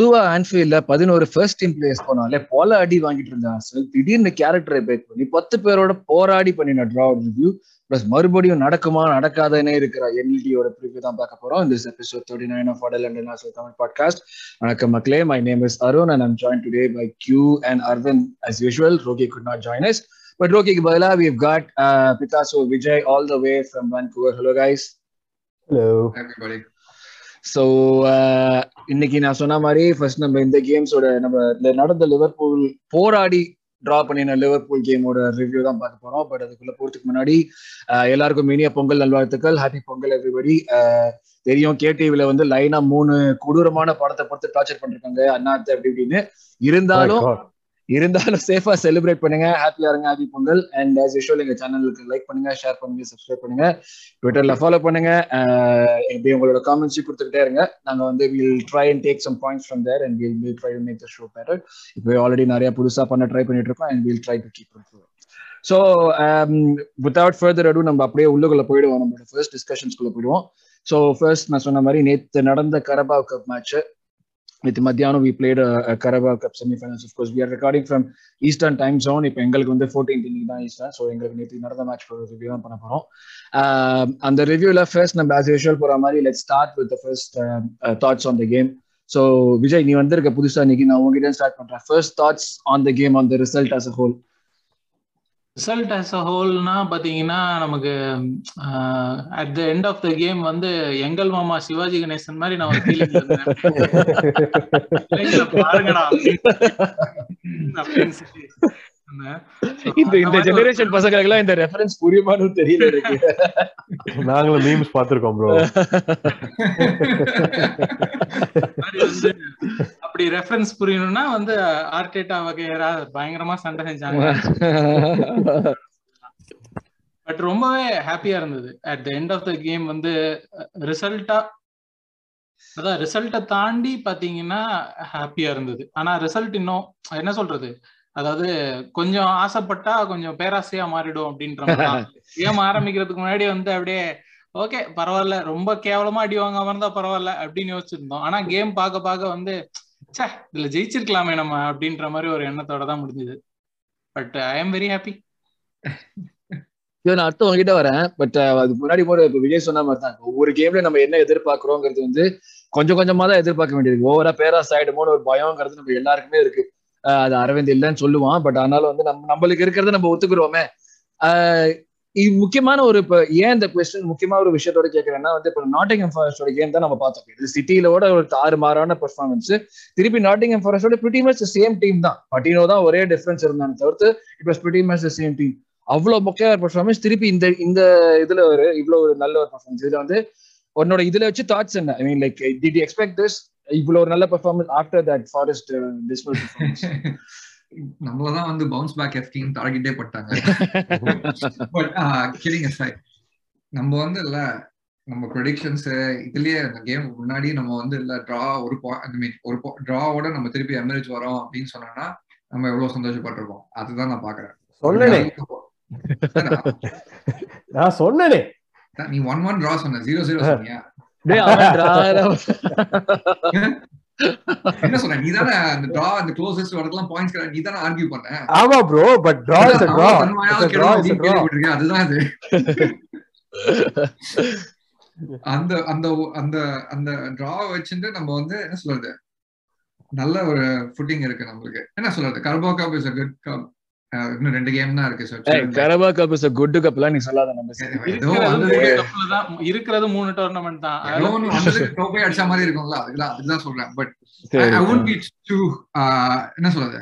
பொதுவா ஆன்ஃபீல்ட்ல பதினோரு first team players போனாலே போல அடி வாங்கிட்டு இருந்த ஆர்சனல் திடீர்னு கேரக்டரை பிரேக் பண்ணி பத்து பேரோட போராடி பண்ணின டிரா ரிவ்யூ பிளஸ் மறுபடியும் நடக்குமா நடக்காதனே இருக்கிற என்எல்டியோட ப்ரிவியூ தான் பார்க்க போறோம். இந்த எபிசோட் தேர்ட்டி நைன் ஆஃப் அடல் அண்ட் நேஷனல் தமிழ் பாட்காஸ்ட் வணக்கம் மக்களே my name is Arun and I'm join today by Q and Aravind as usual Rohi could not join us. But ரோகிக்கு பதிலாக we've got uh, Picasso Vijay all the way from Vancouver. Hello guys. Hello everybody. So இன்னைக்கு நான் சொன்ன மாதிரி first நம்ம இந்த கேம்ஸோட நம்ம இந்த நடந்த லிவர்பூல் போராடி டிரா பண்ணின லிவர்பூல் கேமோட ரிவ்யூ தான் பார்க்க போறோம். பட் அதுக்குள்ள போறதுக்கு முன்னாடி எல்லாருக்கும் இனிய பொங்கல் நல்வாழ்த்துக்கள். ஹாப்பி பொங்கல் எவ்ரிபடி தெரியும் கேடிவில வந்து லைனா மூணு கொடூரமான படத்தை பொறுத்து டார்ச்சர் பண்ணிருக்காங்க. அண்ணாத்த அப்படி இப்படின்னு. இருந்தாலும் இருந்தாலும் சேஃபா செலிப்ரேட் பண்ணுங்க. ஹாப்பியா இருங்க happy Pongal. And as usual எங்க சேனலுக்கு லைக் பண்ணுங்க ஷேர் பண்ணுங்க சப்ஸ்கிரைப் பண்ணுங்க. ட்விட்டர்ல ஃபாலோ பண்ணுங்க. Uh, எப்படி உங்களோட காமெண்ட்ஸ் கொடுத்துக்கிட்டே இருங்க. நாங்க வந்து will try and take some points from there and will will try to make the show better இப்போ ஆல்ரெடி நிறைய புதுசா பண்ண ட்ரை பண்ணிட்டு இருக்கோம் and will try to keep so without further ado நம்ம அப்படியே உள்ளுக்குள்ள போயிடுவோம். நம்மளோட ஃபர்ஸ்ட் டிஸ்கஷன்ஸ்குள்ள போயிடுவோம். ஸோ ஃபர்ஸ்ட் நான் சொன்ன மாதிரி நேற்று நடந்த கரபாவ் கப் மேட்ச் வித் மத்தியானம் we played Carabao cup semifinals of course we are recording from eastern time zone இப்போ எங்களுக்கு வந்து ஃபோர்டீன் இன்னைக்கு தான் ஈஸ்டர்ன் ஸோ எங்களுக்கு நேற்று நடந்த மேட்ச் ரிவ்யூ தான் பண்ண போகிறோம் um, அந்த ரிவ்யூவில் ஃபர்ஸ்ட் நம்ம ஆஸ் யூஷுவல் போகிற மாதிரி let start with first thoughts on the game so Vijay நீ வந்திருக்க புதுசாக இன்னைக்கு? நான் உங்ககிட்ட ஸ்டார்ட் பண்ணுறேன் first thoughts on the game on the result as a whole result as a ஹோல்னா பாத்தீங்கன்னா நமக்கு at the end of the game வந்து எங்கள் மாமா சிவாஜி கணேசன் மாதிரி நான் ஒரு ஃபீலிங் பாருங்கடா அப்படின்னு சொல்லி. இந்த இந்த ஜெனரேஷன் பசங்களுக்கு எல்லாம் இந்த ரெஃபரன்ஸ் புரியுமான்னு தெரியல எனக்கு. நாங்களும் மீம்ஸ் பார்த்திருக்கோம் ப்ரோ அப்படி ரெஃபரன்ஸ் புரியணும்னா வந்து ஆர்டேட்டா வகையரா பயங்கரமா சண்டை செஞ்சாங்க. பட் ரொம்பவே ஹாப்பியா இருந்தது. At the end of the game வந்து ரிசல்ட்டா அதான் ரிசல்ட்டை தாண்டி பாத்தீங்கன்னா ஹாப்பியா இருந்தது. ஆனா ரிசல்ட் இன்னும் என்ன சொல்றது? அதாவது கொஞ்சம் ஆசைப்பட்டா கொஞ்சம் பேராசையா மாறிடும் அப்படின்ற கேம் ஆரம்பிக்கிறதுக்கு முன்னாடி வந்து அப்படியே ஓகே பரவாயில்ல ரொம்ப கேவலமா அடி வாங்காம இருந்தா பரவாயில்ல அப்படின்னு யோசிச்சிருந்தோம். ஆனா கேம் பார்க்க பார்க்க வந்து ச்சே இதுல ஜெயிச்சிருக்கலாமே நம்ம அப்படின்ற மாதிரி ஒரு எண்ணத்தோட தான் முடிஞ்சது. But I am very happy நான் அடுத்து உங்ககிட்ட வரேன். பட் அதுக்கு முன்னாடி போற இப்ப விஜய் சொன்ன மாதிரி தான். ஒவ்வொரு கேம்ல நம்ம என்ன எதிர்பார்க்கிறோங்கிறது வந்து கொஞ்சம் கொஞ்சமா தான் எதிர்பார்க்க வேண்டியது ஓவரா பேராஸ் ஆயிடுமோன்னு ஒரு பயம்ங்கிறது நம்ம எல்லாருக்குமே இருக்கு. அது அரவிந்த் இல்லைன்னு சொல்லுவான். பட் ஆனாலும் வந்து நம்ம நம்மளுக்கு இருக்கிறத நம்ம ஒத்துக்கிறோமே. இது முக்கியமான ஒரு இப்போ ஏன் இந்த கொஸ்டின் முக்கியமான ஒரு விஷயத்தோட கேட்கறேன்னா வந்து இப்போ நாட்டிங்ஹாம் ஃபாரஸ்டோட கேம் தான் நம்ம பார்த்தோம். இது சிட்டியிலோட ஒரு ஆறு மாறான பெர்ஃபார்மன்ஸ் திருப்பி நாட்டிங்ஹாம் ஃபாரஸ்டோட பிரிட்டி மச் சேம் டீம் தான். பட்டினோ தான் ஒரே டிஃபரன்ஸ் இருந்தாலும் தவிர்த்து it was pretty much same team அவ்வளோ முக்கிய ஒரு பெர்ஃபார்மன்ஸ் திருப்பி இந்த இந்த இதுல ஒரு இவ்வளோ ஒரு நல்ல ஒரு பெர்ஃபார்மன்ஸ் இதுல வந்து உன்னோட இதுல வச்சு தாட்ஸ் என்ன? I mean like did expect this இவ்வளவு ஒரு நல்ல performance after that Forest dismal performance நம்மளதான் வந்து பவுன்ஸ் பேக் எஃப்டின்னு டார்கெட்டே பட்டாங்க. பட் கிளிங் aside நம்ம வந்து இல்ல நம்ம ப்ரொடிக்ஷன்ஸ் இதுலயே அந்த கேம் முன்னாடி நம்ம வந்து இல்ல டிரா ஒரு ஐ மீன் ஒரு டிராவோட நம்ம திருப்பி எமரேஜ் வரோம் அப்படின்னு சொன்னோம்னா நம்ம எவ்வளவு சந்தோஷப்பட்டிருக்கோம் அதுதான் நான் பாக்குறேன் சொன்னனே. நான் சொன்னனே. நீ ஒன் ஒன் டிரா சொன்ன ஜீரோ ஜீரோ சொன்னியா? என்ன சொன்ன நீ தானே அந்த டிரா அந்த க்ளோசஸ்ட் வரதுலாம் பாயிண்ட்ஸ் நீ தானே ஆர்கியூ பண்ண. ஆமா bro but draw is a draw. தன்மையால் It's a draw கெடும் is a அப்படின்னு draw. கேள்விப்பட்டிருக்கேன். அதுதான் அது. அந்த அந்த அந்த அந்த டிரா வச்சுட்டு நம்ம வந்து என்ன சொல்றது? நல்ல ஒரு ஃபுட்டிங் இருக்கு நம்மளுக்கு. என்ன சொல்றது? Carabao cup is a good cup இன்னும் ரெண்டு கேம் தான் இருக்கு. கரபா கப் இஸ் குட் கப்லாம் நீ சொல்லாத நம்ம இருக்கிறது மூணு கப்ல தான் இருக்கிறது மூணு டோர்னமெண்ட் தான் டோப்பே அடிச்ச மாதிரி இருக்கும்ல அதுதான் அதுதான் சொல்றேன் but. I won't be too uh, என்ன சொல்றது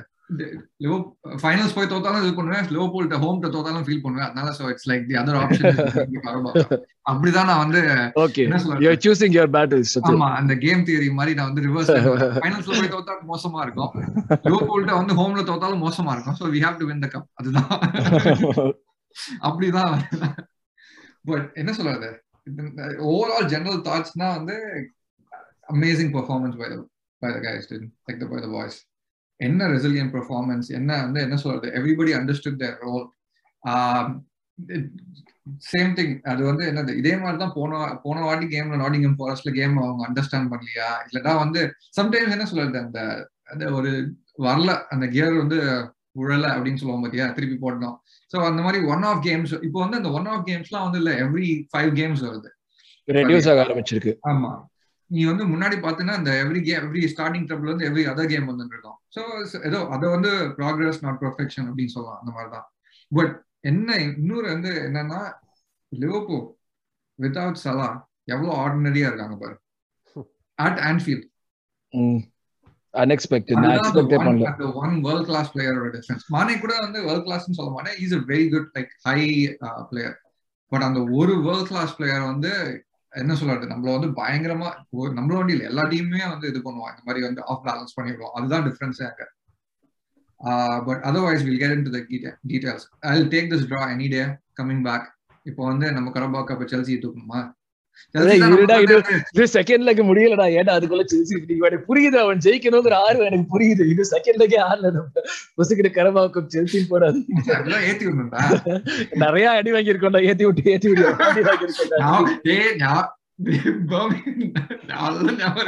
ஃபைனல்ஸ் போய் தோத்தாலும் இது பண்ணுவேன். லிவர்பூல் ஹோம் தோத்தாலும் ஃபீல் பண்ணுவேன். அதனால so it's like the other option அப்படிதான் நான் வந்து ஓகே என்ன ஆர் சூசிங் யுவர் பேட்டில்ஸ் ஆமா அந்த கேம் தியரி மாதிரி நான் வந்து ரிவர்ஸ் ஃபைனல்ஸ்ல போய் தோத்தா மோசமா இருக்கும். லிவர்பூல்ட்ட வந்து ஹோம்ல தோத்தாலும் மோசமா இருக்கும். So we have to win the cup அதுதான். அப்படிதான். பட் என்ன சொல்றது? ஓவரால் ஜெனரல் தாட்ஸ்னா வந்து amazing performance by by the guys like the by the boys என்ன ரெசிலியன் பெர்ஃபார்மன்ஸ் என்ன வந்து என்ன சொல்றது? Everybody understood their role same thing அது வந்து என்னது? இதே மாதிரி தான் போன போன வாட்டி கேம்ல நாட்டிங்கம் ஃபாரஸ்ட்ல கேம் அவங்க அண்டர்ஸ்டாண்ட் பண்ணலையா? இல்லட்டா வந்து சம்டைம்ஸ் என்ன சொல்றது? அந்த அந்த ஒரு வரல அந்த கியர் வந்து உழல அப்படின்னு சொல்லுவோம் பாத்தியா? திருப்பி போடணும். ஸோ அந்த மாதிரி ஒன் ஆஃப் கேம்ஸ் இப்போ வந்து அந்த ஒன் ஆஃப் கேம்ஸ்லாம் வந்து இல்ல எவ்ரி ஃபைவ் கேம்ஸ் வருது. ரெடியூஸ் ஆக ஆரம்பிச்சிருக்கு. ஆமா. நீ வந்து முன்னாடி பாத்தீங்கன்னா இந்த every game every starting trouble வந்து எவ்ரி அதர் கேம் வந்து இருக்கும் ஸோ ஏதோ அதை வந்து ப்ராக்ரஸ் நாட் பர்ஃபெக்ஷன் அப்படின்னு சொல்லலாம் அந்த மாதிரி தான் பட் என்ன இன்னொரு வந்து என்னன்னா லிவர்பூ வித்வுட் சலா எவ்வளவு ஆர்டினரியா இருக்காங்க பாரு. அட் ஆன்ஃபீல்ட் அன்எக்ஸ்பெக்டட் நான் எக்ஸ்பெக்டே பண்ணல. அந்த ஒன் வேர்ல்ட் கிளாஸ் பிளேயரோட டிஃபரன்ஸ் மானே கூட வந்து வேர்ல்ட் கிளாஸ்னு சொல்ல மாட்டேன். Is a very good like high player but அந்த ஒரு வேர்ல்ட் கிளாஸ் பிளேயர் வந்து என்ன சொல்லாட்டு நம்மள வந்து பயங்கரமா நம்மள வண்டி இல்லை எல்லா டீமுமே வந்து இது பண்ணுவோம் இந்த மாதிரி வந்து ஆஃப் பேலன்ஸ் பண்ணிடுவோம். அதுதான் டிஃபரன்ஸே அங்க. But otherwise will get into details I will take this draw any day coming back இப்போ வந்து நம்ம கரபா கப் செல்சி தூக்கணுமா செகண்ட் லெக் முடியலடா. ஏடா அதுக்குள்ள செல்சி புரியுது அவன் ஜெயிக்கணுங்கிற ஆர்வம் எனக்கு புரியுது. இது செகண்ட் லெக்கே ஆடல பொசுக்கிட்டு கரபாவுக்கும் செல்சி போடாது. நிறைய அடி வாங்கியிருக்கோம்டா. ஏத்தி விட்டு ஏத்தி விட்டு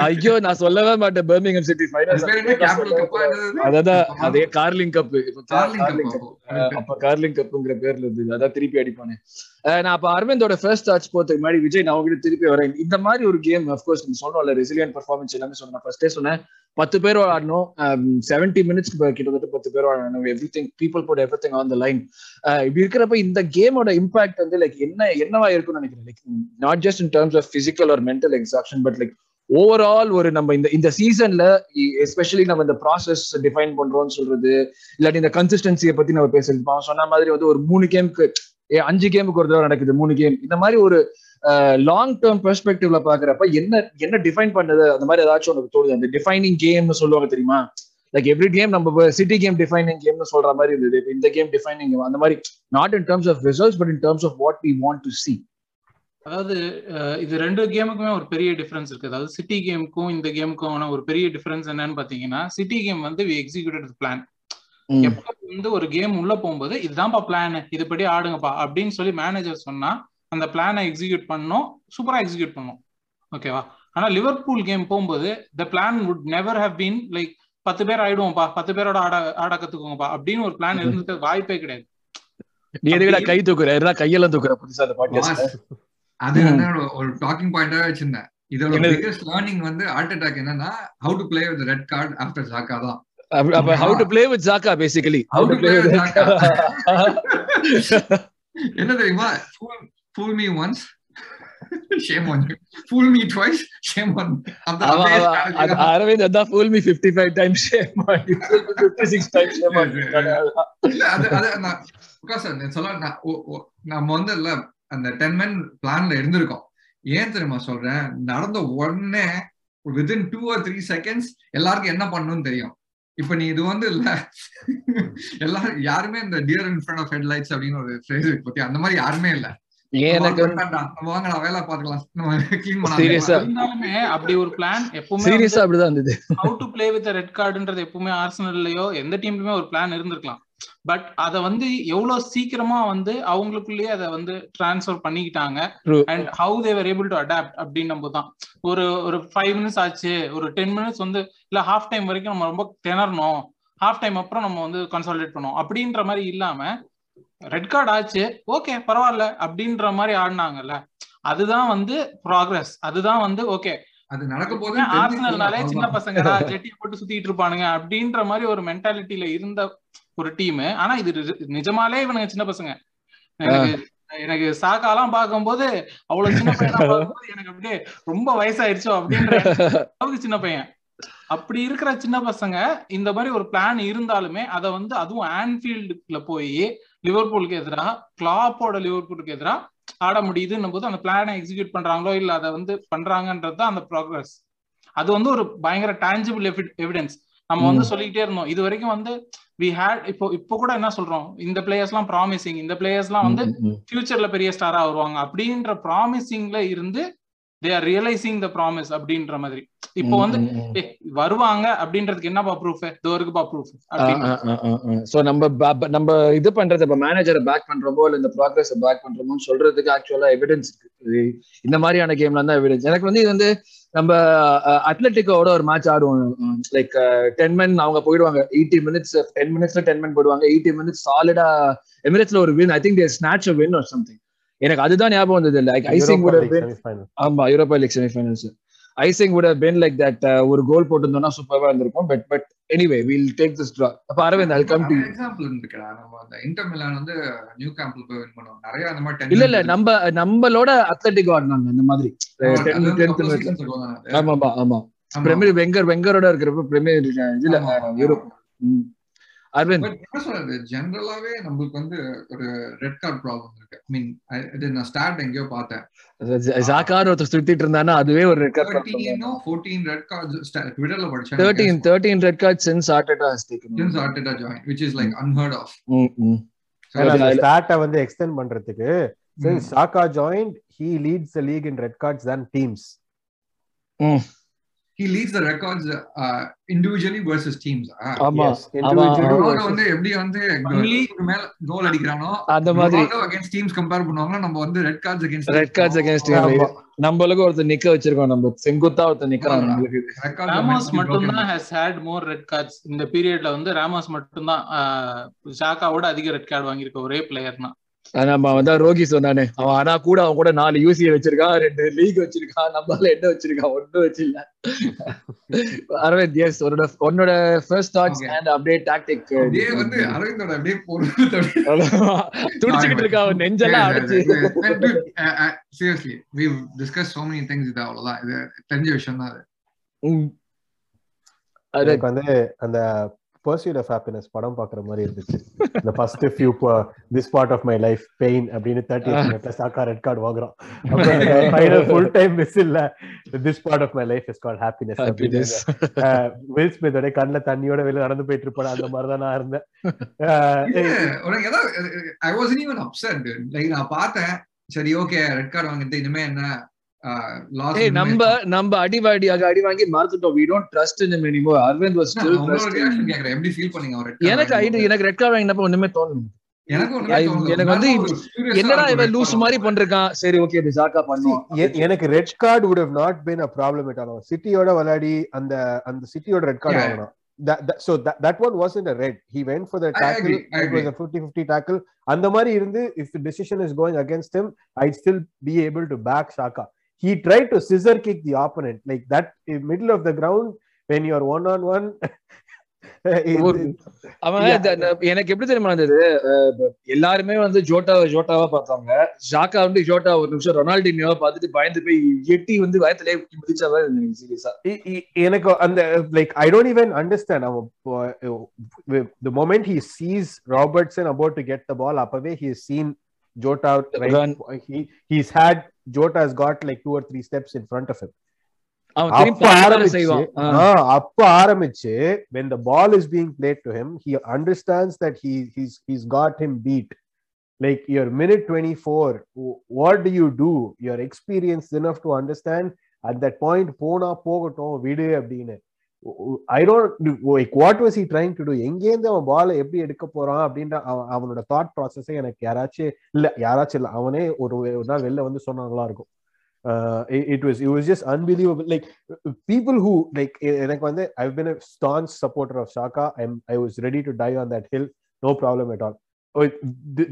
ஐயோ நான் சொல்லவே மாட்டேன். பர்மிங்ஹம் சிட்டி அதான் அதே கார்லிங் கப் அப்ப கார்லிங் கப்ங்கிற பேர்ல இருந்தது. அதான் திருப்பி அடிப்பானே. நான் அப்ப அரவிந்தோட ஃபர்ஸ்ட் டச் போறதுக்கு முன்னாடி விஜய் நான் உங்ககிட்ட திருப்பி வரேன். இந்த மாதிரி ஒரு கேம் அஃப்கோர்ஸ் நீங்க சொன்னோம்ல ரெசிலியன் பர்ஃபார்மன்ஸ் எல்லாமே சொன்னேன். ஃபர்ஸ்டே சொன்னேன். பத்து பேர் ஆடணும் செவன்டி மினிட்ஸ் கிட்டத்தட்ட பத்து பேர் ஆடணும் everything people put everything on the line இப்படி இருக்கிறப்ப இந்த கேமோட இம்பாக்ட் வந்து லைக் என்ன என்னவா இருக்கும்னு நினைக்கிறேன் like not just in terms of physical or mental exertion but like overall ஒரு நம்ம இந்த இந்த சீசன்ல எஸ்பெஷலி e, நம்ம இந்த ப்ராசஸ் டிஃபைன் பண்றோம்னு சொல்றது இல்லாட்டி இந்த கன்சிஸ்டன்சியை பத்தி நம்ம பேசுறது. சொன்ன மாதிரி வந்து ஒரு மூணு கேமுக்கு அஞ்சு கேமுக்கு ஒரு தடவை நடக்குது மூணு கேம் இந்த மாதிரி ஒரு லாங் டேர்ம் பெர்ஸ்பெக்டிவ்ல பாக்குறப்ப என்ன என்ன டிஃபைன் பண்ணது? அந்த மாதிரி ஏதாச்சும் உனக்கு தோணுது. அந்த டிஃபைனிங் கேம்னு சொல்லுவாங்க தெரியுமா? லைக் எவ்ரி கேம் நம்ம சிட்டி கேம் டிஃபைனிங் கேம்னு சொல்ற மாதிரி இருந்தது. இந்த கேம் டிஃபைனிங் அந்த மாதிரி not in terms of results but in terms of what we want to see அதாவது இது ரெண்டு கேமுக்குமே ஒரு பெரிய டிஃபரன்ஸ் இருக்கு. அதாவது சிட்டி கேமுக்கும் இந்த கேமுக்கும் ஒரு பெரிய டிஃபரன்ஸ் என்னன்னு பாத்தீங்கன்னா சிட்டி கேம் வந்து வி எக்ஸிக்யூட்டட் பிளான் எப்போ வந்து ஒரு கேம் உள்ள போகும்போது இதுதான்ப்பா பிளான் இதுபடி ஆடுங்கப்பா அப்படின்னு சொல்லி மேனேஜர் சொன்னா அந்த பிளானை எக்ஸிக்யூட் பண்ணோம். சூப்பரா எக்ஸிக்யூட் பண்ணோம். ஓகேவா ஆனா லிவர்பூல் கேம் போகும்போது the plan would never have been like பத்து பேர் ஆயிடுவோம்ப்பா பத்து பேரோட ஆட ஆட கத்துக்கோங்கப்பா அப்படின்னு ஒரு பிளான் இருந்தது வாய்ப்பே கிடையாது. நீ எதுக்கடா கை தூக்குற? எல்லாம் கையெல்லாம் தூக்குற புதுசா அந்த பாட்காஸ்ட் அது ஒரு டாக்கிங் பாயிண்டா வச்சிருந்தேன். இதோட பிகஸ்ட் லேர்னிங் வந்து ஹார்ட் அட்டாக் என்னன்னா how to play with red card after Xhaka தான். அப்ப how to play with Xhaka basically how to play with Xhaka என்ன தெரியுமா? Fool me once shame on you fool me twice shame on Aravind அதான் fool me 55 times shame on you 56 times shame on அது அது நான் because நான் சொல்ல நம்ம வந்து இல்ல அந்த 10 men பிளான்ல இருந்திருக்கோம். ஏன் தெரியுமா சொல்றேன்? நடந்த உடனே within two or three seconds எல்லாருக்கும் என்ன பண்ணணும்னு தெரியும். இப்ப நீ இது வந்து இல்ல எல்லாரும் யாருமே இந்த deer in front of headlights அப்படின்னு ஒரு ஃப்ரேஸ் பத்தி அந்த மாதிரி யாருமே இல்ல. எனக்கு வேலை சீரியஸா? இருந்தாலுமே அப்படி ஒரு பிளான் எப்பவுமே சீரியஸா அப்படிதான் இருந்தது. How to play with red கார்டுன்றது எப்பவுமே ஆர்சனல்லையோ எந்த டீம்லயுமே ஒரு பிளான் இருந்திருக்கலாம். பட் அத வந்து எவ்வளவு சீக்கிரமா வந்து அவங்களுக்குள்ளேயே அதை வந்து டிரான்ஸ்ஃபர் பண்ணிக்கிட்டாங்க and how they were able to adapt அப்படின்னு நம்ம தான் ஒரு ஒரு ஃபைவ் மினிட்ஸ் ஆச்சு ஒரு டென் மினிட்ஸ் வந்து இல்ல ஹாஃப் டைம் வரைக்கும் நம்ம ரொம்ப திணறணும். ஹாஃப் டைம் அப்புறம் நம்ம வந்து கன்சால்டேட் பண்ணோம் அப்படின்ற மாதிரி இல்லாம ரெட் கார்டு ஆச்சு. ஓகே பரவாயில்ல அப்படின்ற மாதிரி ஆடினாங்கல்ல. அதுதான் வந்து ப்ராக்ரஸ் அதுதான் வந்து ஓகே அது நடக்க போது ஆர்சனல்னாலே சின்ன பசங்க ஜெட்டியை போட்டு சுத்திட்டு இருப்பானுங்க அப்படின்ற மாதிரி ஒரு மென்டாலிட்டியில இருந்த ஒரு டீம் ஆனா இது நிஜமாலே இவனுங்க சின்ன பசங்க. எனக்கு எனக்கு சாக்காலாம் பார்க்கும்போது அவ்வளவு சின்ன பையனா பார்க்கும்போது எனக்கு அப்படியே ரொம்ப வயசாயிருச்சோ அப்படின்ற அளவுக்கு சின்ன பையன். அப்படி இருக்கிற சின்ன பசங்க இந்த மாதிரி ஒரு பிளான் இருந்தாலுமே அதை வந்து அதுவும் ஆன்ஃபீல்டுல போய் லிவர்பூலுக்கு எதிராக கிளாப்போட லிவர்பூலுக்கு எதிராக ஆட முடியுதுன்னும் போது அந்த பிளானை எக்ஸிக்யூட் பண்றாங்களோ இல்ல அதை வந்து பண்றாங்கன்றது தான் அந்த ப்ராக்ரஸ் அது வந்து ஒரு பயங்கர டான்ஜிபிள் எவிடன்ஸ் நம்ம வந்து சொல்லிக்கிட்டே இருந்தோம். இது வரைக்கும் வந்து வி ஹேட் இப்போ இப்போ கூட என்ன சொல்றோம்? இந்த பிளேயர்ஸ் எல்லாம் ப்ராமிசிங் இந்த பிளேயர்ஸ் எல்லாம் வந்து ஃபியூச்சர்ல பெரிய ஸ்டாரா வருவாங்க. அப்படின்ற ப்ராமிசிங்ல இருந்து they are realising the promise அப்படின்ற மாதிரி. இப்போ வந்து வருவாங்க அப்படின்றதுக்கு என்னப்பா ப்ரூஃப் இதோ இருக்குப்பா ப்ரூஃப் சோ நம்ம நம்ம இது பண்றது இப்ப மேனேஜரை பேக் பண்றோமோ இல்ல இந்த ப்ராக்ரஸ் பேக் பண்றோமோன்னு சொல்றதுக்கு ஆக்சுவலா எவிடன்ஸ் இருக்கு. இந்த மாதிரியான கேம்ல தான் எவிடன்ஸ் எனக்கு வந்து இது வந்து நம்ம அத்லட்டிக்கோட ஒரு மேட்ச் ஆடுவோம். லைக் டென் men அவங்க போயிடுவாங்க. எயிட்டி மினிட்ஸ் டென் மினிட்ஸ்ல டென் men போயிடுவாங்க எயிட்டி மினிட்ஸ் சாலிடா எமிரேட்ஸ்ல ஒரு win I think their snatch win or something எனக்கு அதுதான் ஞாபகம் வந்தது like icing would have been semifinal ஆமா Europa league semifinals icing would have been like that ஒரு கோல் போட்டிருந்தோம்னா சூப்பரா இருந்திருக்கும். But but anyway will take this draw அப்ப Aravind I come to example இருக்குடா நம்ம அந்த இன்டர் மிலான் வந்து நியூ கேம்ப்ல போய் வின் பண்ணுவோம் நிறைய அந்த மாதிரி இல்ல இல்ல நம்ம நம்மளோட அத்லட்டிக் ஆடினாங்க அந்த மாதிரி. டென்த் ஆமா ஆமா ஆமா. பிரமியர் வெங்கர் வெங்கரோட இருக்கிறப்ப பிரமியர் இதுல. யூரோப். அரவிந்த். பட் என்ன சொல்றது? ஜெனரலாவே நம்மளுக்கு வந்து ஒரு ரெட் கார்டு ப்ராப்ளம் இருக்கு ஐ மீன் இது நான் ஸ்டார்ட் எங்கேயோ பார்த்தேன் ஜாக்கார் ஒருத்தர் சுத்திட்டு இருந்தானா அதுவே ஒரு ரெட் கார்ட்ஸ் ட்விட்டர்ல படிச்சேன் red card since Arteta has taken Arteta join which is like unheard of அந்த ஸ்டார்ட்டை வந்து எக்ஸ்டெண்ட் பண்றதுக்கு joined he leads the league in red cards than teams. He leads the records uh, individually versus teams. Ah. ஆமா. Versus- வந்து எப்படி வந்து மேல கோல் அடிக்கிறானோ அந்த மாதிரி. அகைன்ஸ்ட் டீம்ஸ் கம்பேர் பண்ணுவாங்க நம்ம வந்து red cards against red cards against. நம்மளுக்கு ஒருத்தர் நிக்க வச்சிருக்கோம் நம்ம செங்குத்தா ஒருத்தர் நிக்கிறான் ஆமா. நம்மளுக்கு. ராமாஸ் மட்டும்தான் has had more red cards இந்த பீரியட்ல வந்து ராமாஸ் மட்டும்தான் ஷாக்காவோட அதிக ரெட் கார்டு வாங்கியிருக்க ஒரே பிளேயர் தான். நம்ம வந்து ரோகி சொன்னானே. அவன் ஆனா கூட அவன் கூட நாலு யூசிஏ வச்சிருக்கான் ரெண்டு லீக் வச்சிருக்கான் நம்மளால என்ன வச்சிருக்கான்? ஒன்னும் வச்சில்ல. அரவிந்த் எஸ் உன்னோட உன்னோட first thoughts. And update tactic அப்படியே வந்து அரவிந்தோட அப்படியே போறது துடிச்சுக்கிட்டு இருக்கா அவன் நெஞ்செல்லாம் அடைச்சு. Seriously we discuss so many things இது அவ்வளவுதான். இது தெரிஞ்ச விஷயம் தான் அது. ம். அது எனக்கு வந்து அந்த பர்சியூட் ஆஃப் ஹாப்பினஸ் படம் பாக்குற மாதிரி இருந்துச்சு. இந்த first few this part of my life pain அப்படின்னு தேர்ட்டி மினிட்ல சாக்கா ரெட் கார்டு வாங்குறோம். ஃபைனல் ஃபுல் டைம் மிஸ் இல்ல. This part of my life is called happiness happiness. Will ஸ்மித்தோட கண்ணுல தண்ணியோட வெளில நடந்து போயிட்டு இருப்பாரு அந்த மாதிரி தான் நான் இருந்தேன். I was even upset like நான் பார்த்தேன். சரி ஓகே ரெட் கார்டு வாங்கிட்டு இனிமே என்ன? நம்ம நம்ம அடிவாடியாக அடி வாங்கி don't trust in him anymore Aravind எப்படி ஃபீல் பண்ணீங்க எனக்கு ஐடி? எனக்கு ரெட் கார்டு வாங்கினப்ப ஒண்ணுமே தோணல எனக்கு ஒண்ணுமே I- தோணல. எனக்கு வந்து என்னடா இவன் red லூஸ் card மாதிரி பண்றான் சரி ஓகே இது ஜாக்கா பண்ணுவோம் எனக்கு red card would have not been a problem at all சிட்டியோட விளையாடி அந்த அந்த சிட்டியோட ரெட் கார்டு. வாங்கணும் that, that, so that, that one wasn't a red he went for the I tackle agree, I it was a 50 50 tackle அந்த மாதிரி இருந்து if the decision is going against him i'd still be able to back shaka he tried to scissor kick the opponent like that in middle of the ground when you're one on one அவன் எனக்கு எப்படி தெரியுமா இருந்தது? எல்லாருமே வந்து Jota ஜோட்டாவா பார்த்தாங்க. ஜாக்கா வந்து Jota ஒரு நிமிஷம் ரொனால்டினியோவா பார்த்துட்டு பயந்து போய் எட்டி வந்து பயத்திலே மிதிச்சா சீரியஸா எனக்கு அந்த like I don't even understand அவன் the moment he sees Robertson about to get the ball அப்பவே he seen Jota Run. He's had Jota has got like two or three steps in front of him அவன் அப்ப திருப்பி வேலை ஆரம்பிச்சு செய்வான் ஆ, அப்ப ஆரம்பிச்சு when the ball is being played to him he understands that he he's he's got him beat like your minute 24 w- what do you do you're experienced enough to understand at that point போனா போகட்டும் விடு அப்படின்னு I don't like what was he trying to do எங்கேருந்து அவன் பாலை எப்படி எடுக்க போறான் அப்படின்ற அவனோட தாட் ப்ராசஸே எனக்கு யாராச்சும் இல்லை யாராச்சும் இல்லை அவனே ஒரு தான் வெளில வந்து சொன்னாங்களா இருக்கும் it was it was just unbelievable like people who like எனக்கு வந்து I been staunch supporter of Xhaka I'm I was ready to die on that hill no problem at all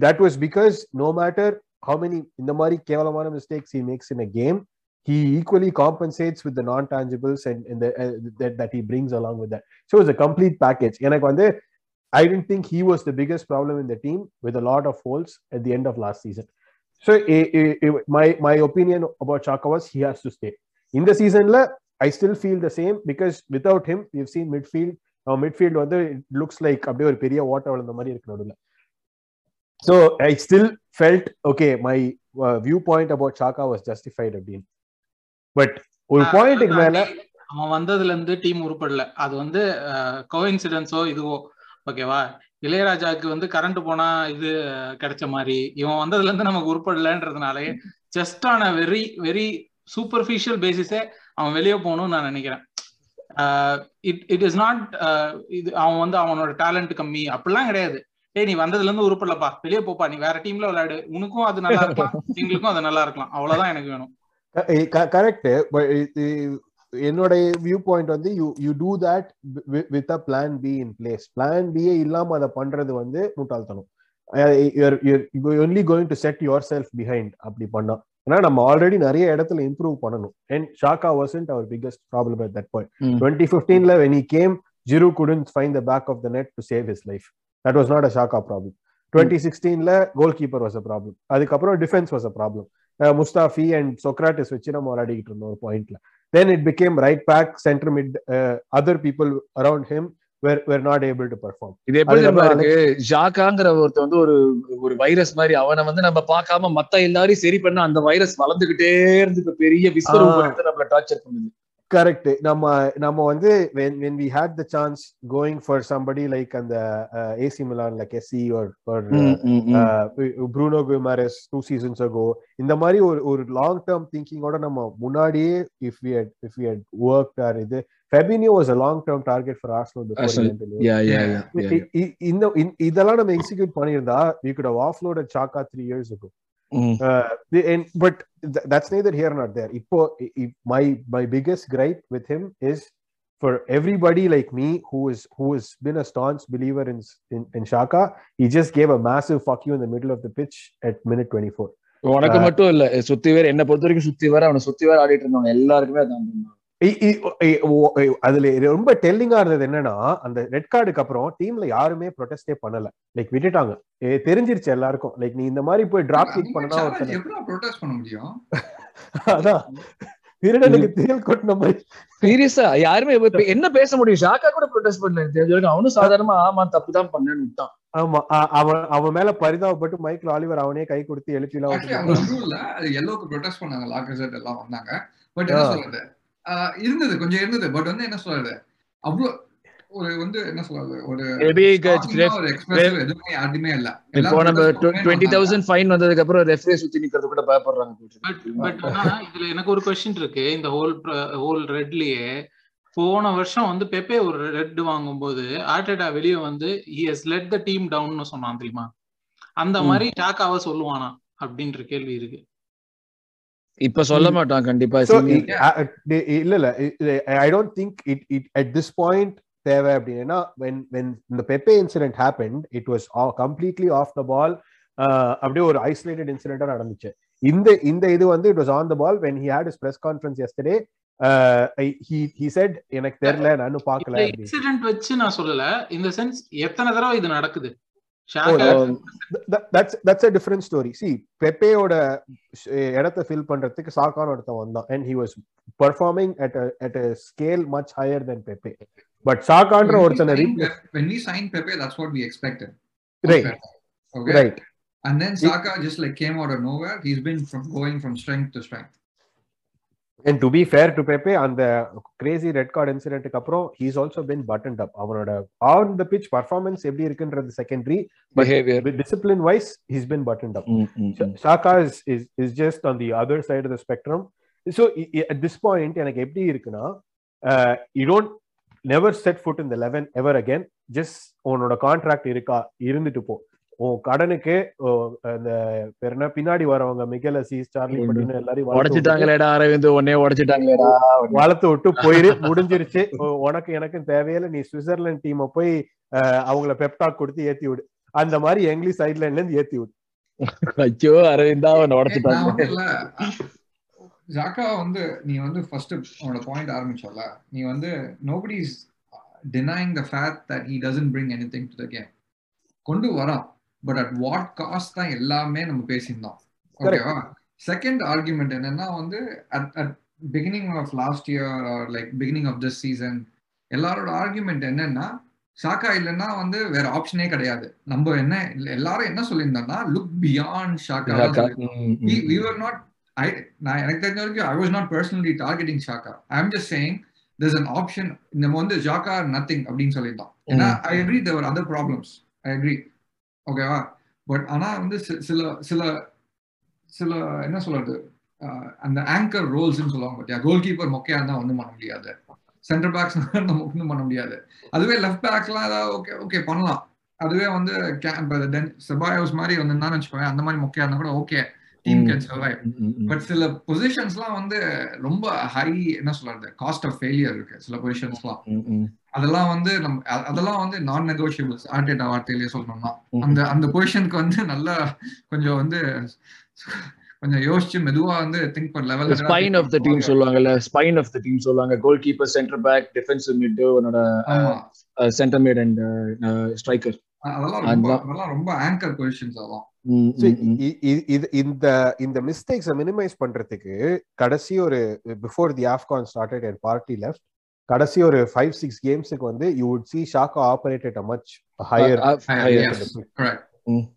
that was because no matter how many இந்த மாதிரி கேவலமான mistakes he makes in a game he equally compensates with the non-tangibles and, and the, uh, that, that he brings along with that so it's a complete package எனக்கு வந்து I didn't think he was the biggest problem in the team with a lot of holes at the end of last season so eh, eh, eh, my my opinion about Shaka was he has to stay in the seasonல I still feel the same because without him, we've seen midfield. Now midfield வந்து it looks like அப்படியே ஒரு பெரிய ஓட்ட விழுந்த மாதிரி இருக்கு நடுவுல. So I still felt okay. My uh, viewpoint about Chaka was justified அப்படின்னு. But ஒரு பாயிண்ட்டுக்கு மேல அவன் வந்ததுல இருந்து டீம் உருப்படல. அது வந்து கோஇன்சிடென்ஸோ இதுவோ? ஓகேவா இளையராஜாவுக்கு வந்து கரண்ட் போனா இது கிடைச்ச மாதிரி. இவன் வந்ததுல இருந்து நமக்கு உருப்படலன்றதுனாலே just on a very very superficial பேசிஸே அவன் வெளியே போகணும்னு நான் நினைக்கிறேன். இட் இட் இஸ் நாட் இது அவன் வந்து அவனோட டேலண்ட் கம்மி. அப்படிலாம் கிடையாது. ஏய் நீ வந்ததுல இருந்து உருப்படலப்பா. வெளியே போப்பா. நீ வேற டீம்ல விளையாடு. உனக்கும் அது நல்லா இருக்கலாம். எங்களுக்கும் அது நல்லா இருக்கலாம். அவ்வளவுதான் எனக்கு வேணும். கரெக்ட் என்னோட வியூ பாயிண்ட் வந்து you you do that with a plan B in place plan pie இல்லாம அதை பண்றது வந்து முட்டாள்தனம். Only going to set yourself behind அப்படி பண்ணா. ஏன்னா நம்ம ஆல்ரெடி நிறைய இடத்துல இம்ப்ரூவ் பண்ணணும். And Xhaka wasn't our biggest problem at that point twenty ஃபிஃப்டீன்ல when he came Giroud couldn't find the back of the net to save his life that was not a Xhaka problem twenty சிக்ஸ்டீன்ல goalkeeper was a problem அதுக்கப்புறம் defence was a problem Mustafi and Sokratis வச்சு நம்ம விளையாடிக்கிட்டு இருந்தோம் ஒரு பாயிண்ட்ல then it became right back centre mid other people around him were were not able to perform இது எப்படி நம்ம இருக்கு? ஜாக்காங்கிற ஒருத்த வந்து ஒரு ஒரு வைரஸ் மாதிரி அவனை வந்து நம்ம பார்க்காம மத்த எல்லாரையும் சரி பண்ண அந்த வைரஸ் வளர்ந்துகிட்டே இருந்து பெரிய விஸ்வரூபம் நம்மள டார்ச்சர் பண்ணுது. கரெக்ட் நம்ம நம்ம வந்து when when we had the chance going for somebody like அந்த AC Milan like SC or or Bruno Guimaraes two seasons ago இந்த மாதிரி ஒரு ஒரு லாங் டேர்ம் திங்கிங்கோட நம்ம முன்னாடியே if we had if we had worked or இது Fabinho was a long term target for Arsenal before Arsenal. he went to Liverpool. Yeah, yeah, yeah, yeah, yeah. இ- இ- இந்த இந்- இதெல்லாம் நம்ம எக்ஸிக்யூட் பண்ணியிருந்தா we could have offloaded Chaka three years ago Mm. uh, the- and but th- that's neither here nor there. Ipo, i- i- my my biggest gripe with him is for everybody like me who is who has been a staunch believer in in, in Shaka, he just gave a massive fuck you in the middle of the pitch at minute 24. உனக்கு மட்டும் இல்ல சுத்தி வேற என்ன பொறுத்த வரைக்கும் சுத்தி வேற அவனை சுத்தி வேற ஆடிட்டு இருந்தவங்க எல்லாருக்குமே அதான் அதுல ரொம்ப டெல்லிங்கா இருந்தது என்னன்னா அந்த ரெட் கார்டுக்கு அப்புறம் டீம்ல யாருமே ப்ரொடெஸ்டே பண்ணல. லைக் விட்டுட்டாங்க. ஏ, தெரிஞ்சிருச்சு எல்லாருக்கும். லைக் நீ இந்த மாதிரி போய் டிராப் கிக் பண்ண முடியும்? அதான். திருடனுக்கு தேல் கொட்டின மாதிரி. சீரியஸா யாருமே என்ன பேச முடியும்? ஷாக்கா கூட ப்ரொடெஸ்ட் பண்ணல. தெரிஞ்ச அவனும் சாதாரணமா ஆமா தப்பு தான் பண்ணேன்னு விட்டான். ஆமா. அவன் அவன் மேல பரிதாபப்பட்டு மைக்கேல் ஆலிவர் அவனே கை கொடுத்து ரூல்ல அது எல்லோக்கு ப்ரொடெஸ்ட் பண்ணாங்க லாக்கர்செட் எல்லாம் வந்தாங்க. பட் என்ன. சொல்றது? இருந்தது கொஞ்சம் இருந்தது பட் வந்து என்ன சொல்றது? அவ்வளவு ஒரு வந்து என்ன சொல்றது? ஒரு எதுவுமே யாருமே இல்ல. இப்போ நம்ம ஃபைன் வந்ததுக்கு அப்புறம் ரெஃப்ரே சுத்தி நிக்கிறது கூட பயப்படுறாங்க பட் பட் ஆனா இதுல எனக்கு ஒரு கொஸ்டின் இருக்கு. இந்த ஹோல் ஹோல் ரெட்லயே போன வருஷம் வந்து பெப்பே ஒரு ரெட் வாங்கும்போது ஆர்டேட்டா வெளியே வந்து he has let the team டவுன்னு சொன்னான் தெரியுமா? அந்த. மாதிரி டாக்காவ சொல்லுவானா? அப்படின்ற கேள்வி இருக்கு. இப்ப சொல்ல மாட்டான் கண்டிப்பா இல்ல இல்ல. I don't think it it at this point தேவை அப்படின்னா when when இந்த Pepe incident happened it was completely off the ball அப்படியே ஒரு ஐசோலேட்டட் இன்சிடென்டா நடந்துச்சு. இந்த இந்த இது வந்து it was on the ball when he had his press conference said எனக்கு தெரியல நானும் அப்படின்னு. இன்சிடென்ட் வச்சு நான் சொல்லல. இந்த சென்ஸ் எத்தனை தடவை இது நடக்குது? Oh, that's a different story see பெப்பேயோட இடத்தை ஃபில் பண்றதுக்கு சாக்கான ஒருத்தன் வந்தான் and he was performing at a at a scale much higher than Pepe but சாக்கான்ற ஒருத்தனை when we signed Pepe, that's what we expected. Right. Okay. right And then Saka just like came out of nowhere. He's been from going from strength to strength. And to be fair to பெப்பே அந்த crazy red card இன்சிடென்ட்க்கு அப்புறம் he's also been buttoned up அவனோட on த pitch performance எப்படி இருக்குன்றது secondary behavior discipline wise he's been buttoned up ம், ம், ம். Saka is, is is just on the other side of the spectrum. So i- i- at this point, எனக்கு எப்படி இருக்குன்னா uh, you don't never set foot in the 11 ever again. Just உன்னோட contract இருக்கா இருந்துட்டு போ உன் கடனுக்கு ஓ, அந்த பேர் என்ன பின்னாடி வரவங்க மிகேல் அசீஸ் சார்லி பட்டின விட்டு- உடைச்சிட்டாங்களேடா அரவிந்த் உடனே உடைச்சிட்டாங்களேடா வளர்த்து விட்டு போயிரு முடிஞ்சிருச்சு. உனக்கு எனக்கும் தேவையில்ல நீ சுவிட்சர்லாந்து டீமை போய் அவங்கள பெப்டாக் கொடுத்து ஏத்தி விடு. அந்த மாதிரி எங்கிலி சைட்ல இருந்து ஏத்தி விடு. ஐயோ அரவிந்தா அவனை உடைச்சிட்டாங்க. ஜாக்கா வந்து நீ வந்து ஃபர்ஸ்ட் உன்னோட பாயிண்ட் ஆரம்பிச்சோல்ல. நீ வந்து nobody is denying the fact that he doesn't bring anything to the game கொண்டு வரான். பட் அட் வாட் காஸ்ட் தான் எல்லாமே நம்ம பேசியிருந்தோம். ஓகேவா செகண்ட் ஆர்குமெண்ட் என்னன்னா வந்து at at beginning of last year like beginning of this season எல்லாரோட ஆர்குமெண்ட் என்னன்னா ஷாக்கா இல்லைன்னா வந்து வேற ஆப்ஷனே கிடையாது. நம்ம என்ன எல்லாரும் என்ன சொல்லியிருந்தோம்னா look beyond Xhaka not I நான் எனக்கு தெரிஞ்ச வரைக்கும் I was not personally targeting Shaka. I'm just saying there's an option நம்ம வந்து Shaka nothing அப்படின்னு சொல்லியிருந்தோம். ஏன்னா I agree there were other problems. I agree. ஓகேவா பட் ஆனா வந்து சில சில சில என்ன சொல்றது? அந்த ஆங்கர் ரோல்ஸ்னு சொல்லுவாங்க பார்த்தியா கோல் கீப்பர் மொக்கையா இருந்தா ஒன்றும் பண்ண முடியாது. சென்டர் பேக்ஸ் நம்ம ஒன்றும் பண்ண முடியாது. அதுவே லெஃப்ட் பேக்ஸ்லாம் ஏதாவது ஓகே ஓகே பண்ணலாம். அதுவே வந்து செபாயோஸ் மாதிரி வந்து வச்சுக்கோங்க அந்த மாதிரி மொக்கையா இருந்தா கூட okay team can survive but சில பொசிஷன்ஸ்லாம் வந்து ரொம்ப ஹை என்ன சொல்றது காஸ்ட் ஆஃப் ஃபெயிலியர் இருக்கு. சில பொசிஷன்ஸ்லாம் அதெல்லாம் வந்து நம்ம அதெல்லாம் வந்து நான் நெகோஷியபிள்ஸ் ஆர்டேட்டா வார்த்தையிலேயே சொல்லணும்னா அந்த அந்த பொசிஷனுக்கு வந்து நல்லா கொஞ்சம் வந்து கொஞ்சம் யோசிச்சு மெதுவா வந்து திங்க் பண்ண level spine of the team சொல்லுவாங்கல்ல ஸ்பைன் ஆஃப் த டீம் சொல்லுவாங்க. Goalkeeper centre back defensive mid உன்னோட சென்டர் மிட் அண்ட் ஸ்ட்ரைக்கர் அதெல்லாம் ரொம்ப அதெல்லாம் ரொம்ப ஆங்கர் பொசிஷன்ஸ் அதெல்லாம். இந்த இந்த மிஸ்டேக்ஸை மினிமைஸ் பண்றதுக்கு கடைசி ஒரு before the Afcon started and Partey left கடைசி ஒரு ஃபைவ் சிக்ஸ் கேம்ஸுக்கு வந்து you would see Xhaka operated a much higher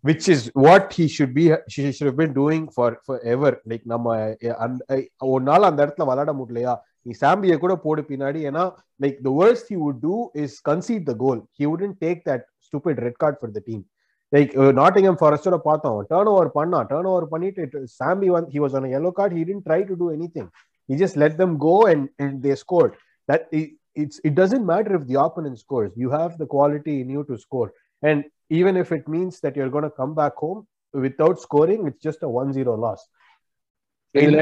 which is what he should be she should have been doing for forever. Like நம்ம ஒரு நாள் அந்த இடத்துல விளையாட முடியலையா? நீ சாம்பிய கூட போடு பின்னாடி. ஏன்னா like the worst he would do is concede the goal he wouldn't take that stupid red card for the team like Nottingham ஃபாரஸ்டோட பார்த்தோம் டேர்ன் ஓவர் பண்ணான் டேர்ன் ஓவர் பண்ணிட்டு சாம்பி வந்து he was on yellow card he didn't try to do anything he just let them go and and they score that it's it doesn't matter if the opponent scores you have the quality in you to score and even if it means that you're going to come back home without scoring, it's just a 1-0 loss. In,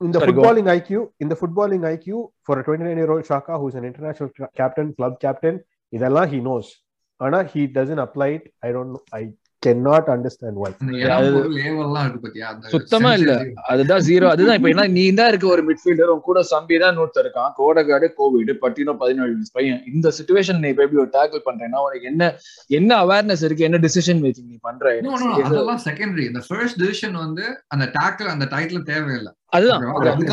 in the Sorry, footballing IQ, in the footballing IQ for a 29-year-old Shaka who's an international captain, club captain, idella he knows. Ana he doesn't apply it. I don't know. I cannot understand why. சுத்தமா இல்ல. அதுதான் zero அதுதான் இப்ப என்ன நீ தான் இருக்க ஒரு மிட்ஃபீல்டர் உன் கூட சம்பி தான் நூத்த இருக்கான். கோடகாடு கோவிட் பட்டினோ பதினேழு பையன். இந்த சுச்சுவேஷன் நீ இப்ப எப்படி ஒரு டேக்கிள் பண்றேன்னா உனக்கு என்ன என்ன அவேர்னஸ் இருக்கு? என்ன டிசிஷன் மேக்கிங் நீ பண்ற? அதெல்லாம் செகண்டரி இந்த ஃபர்ஸ்ட் டிசிஷன் வந்து அந்த டேக்கிள் அந்த டைட்டில் தேவையில்லை. அதுதான்.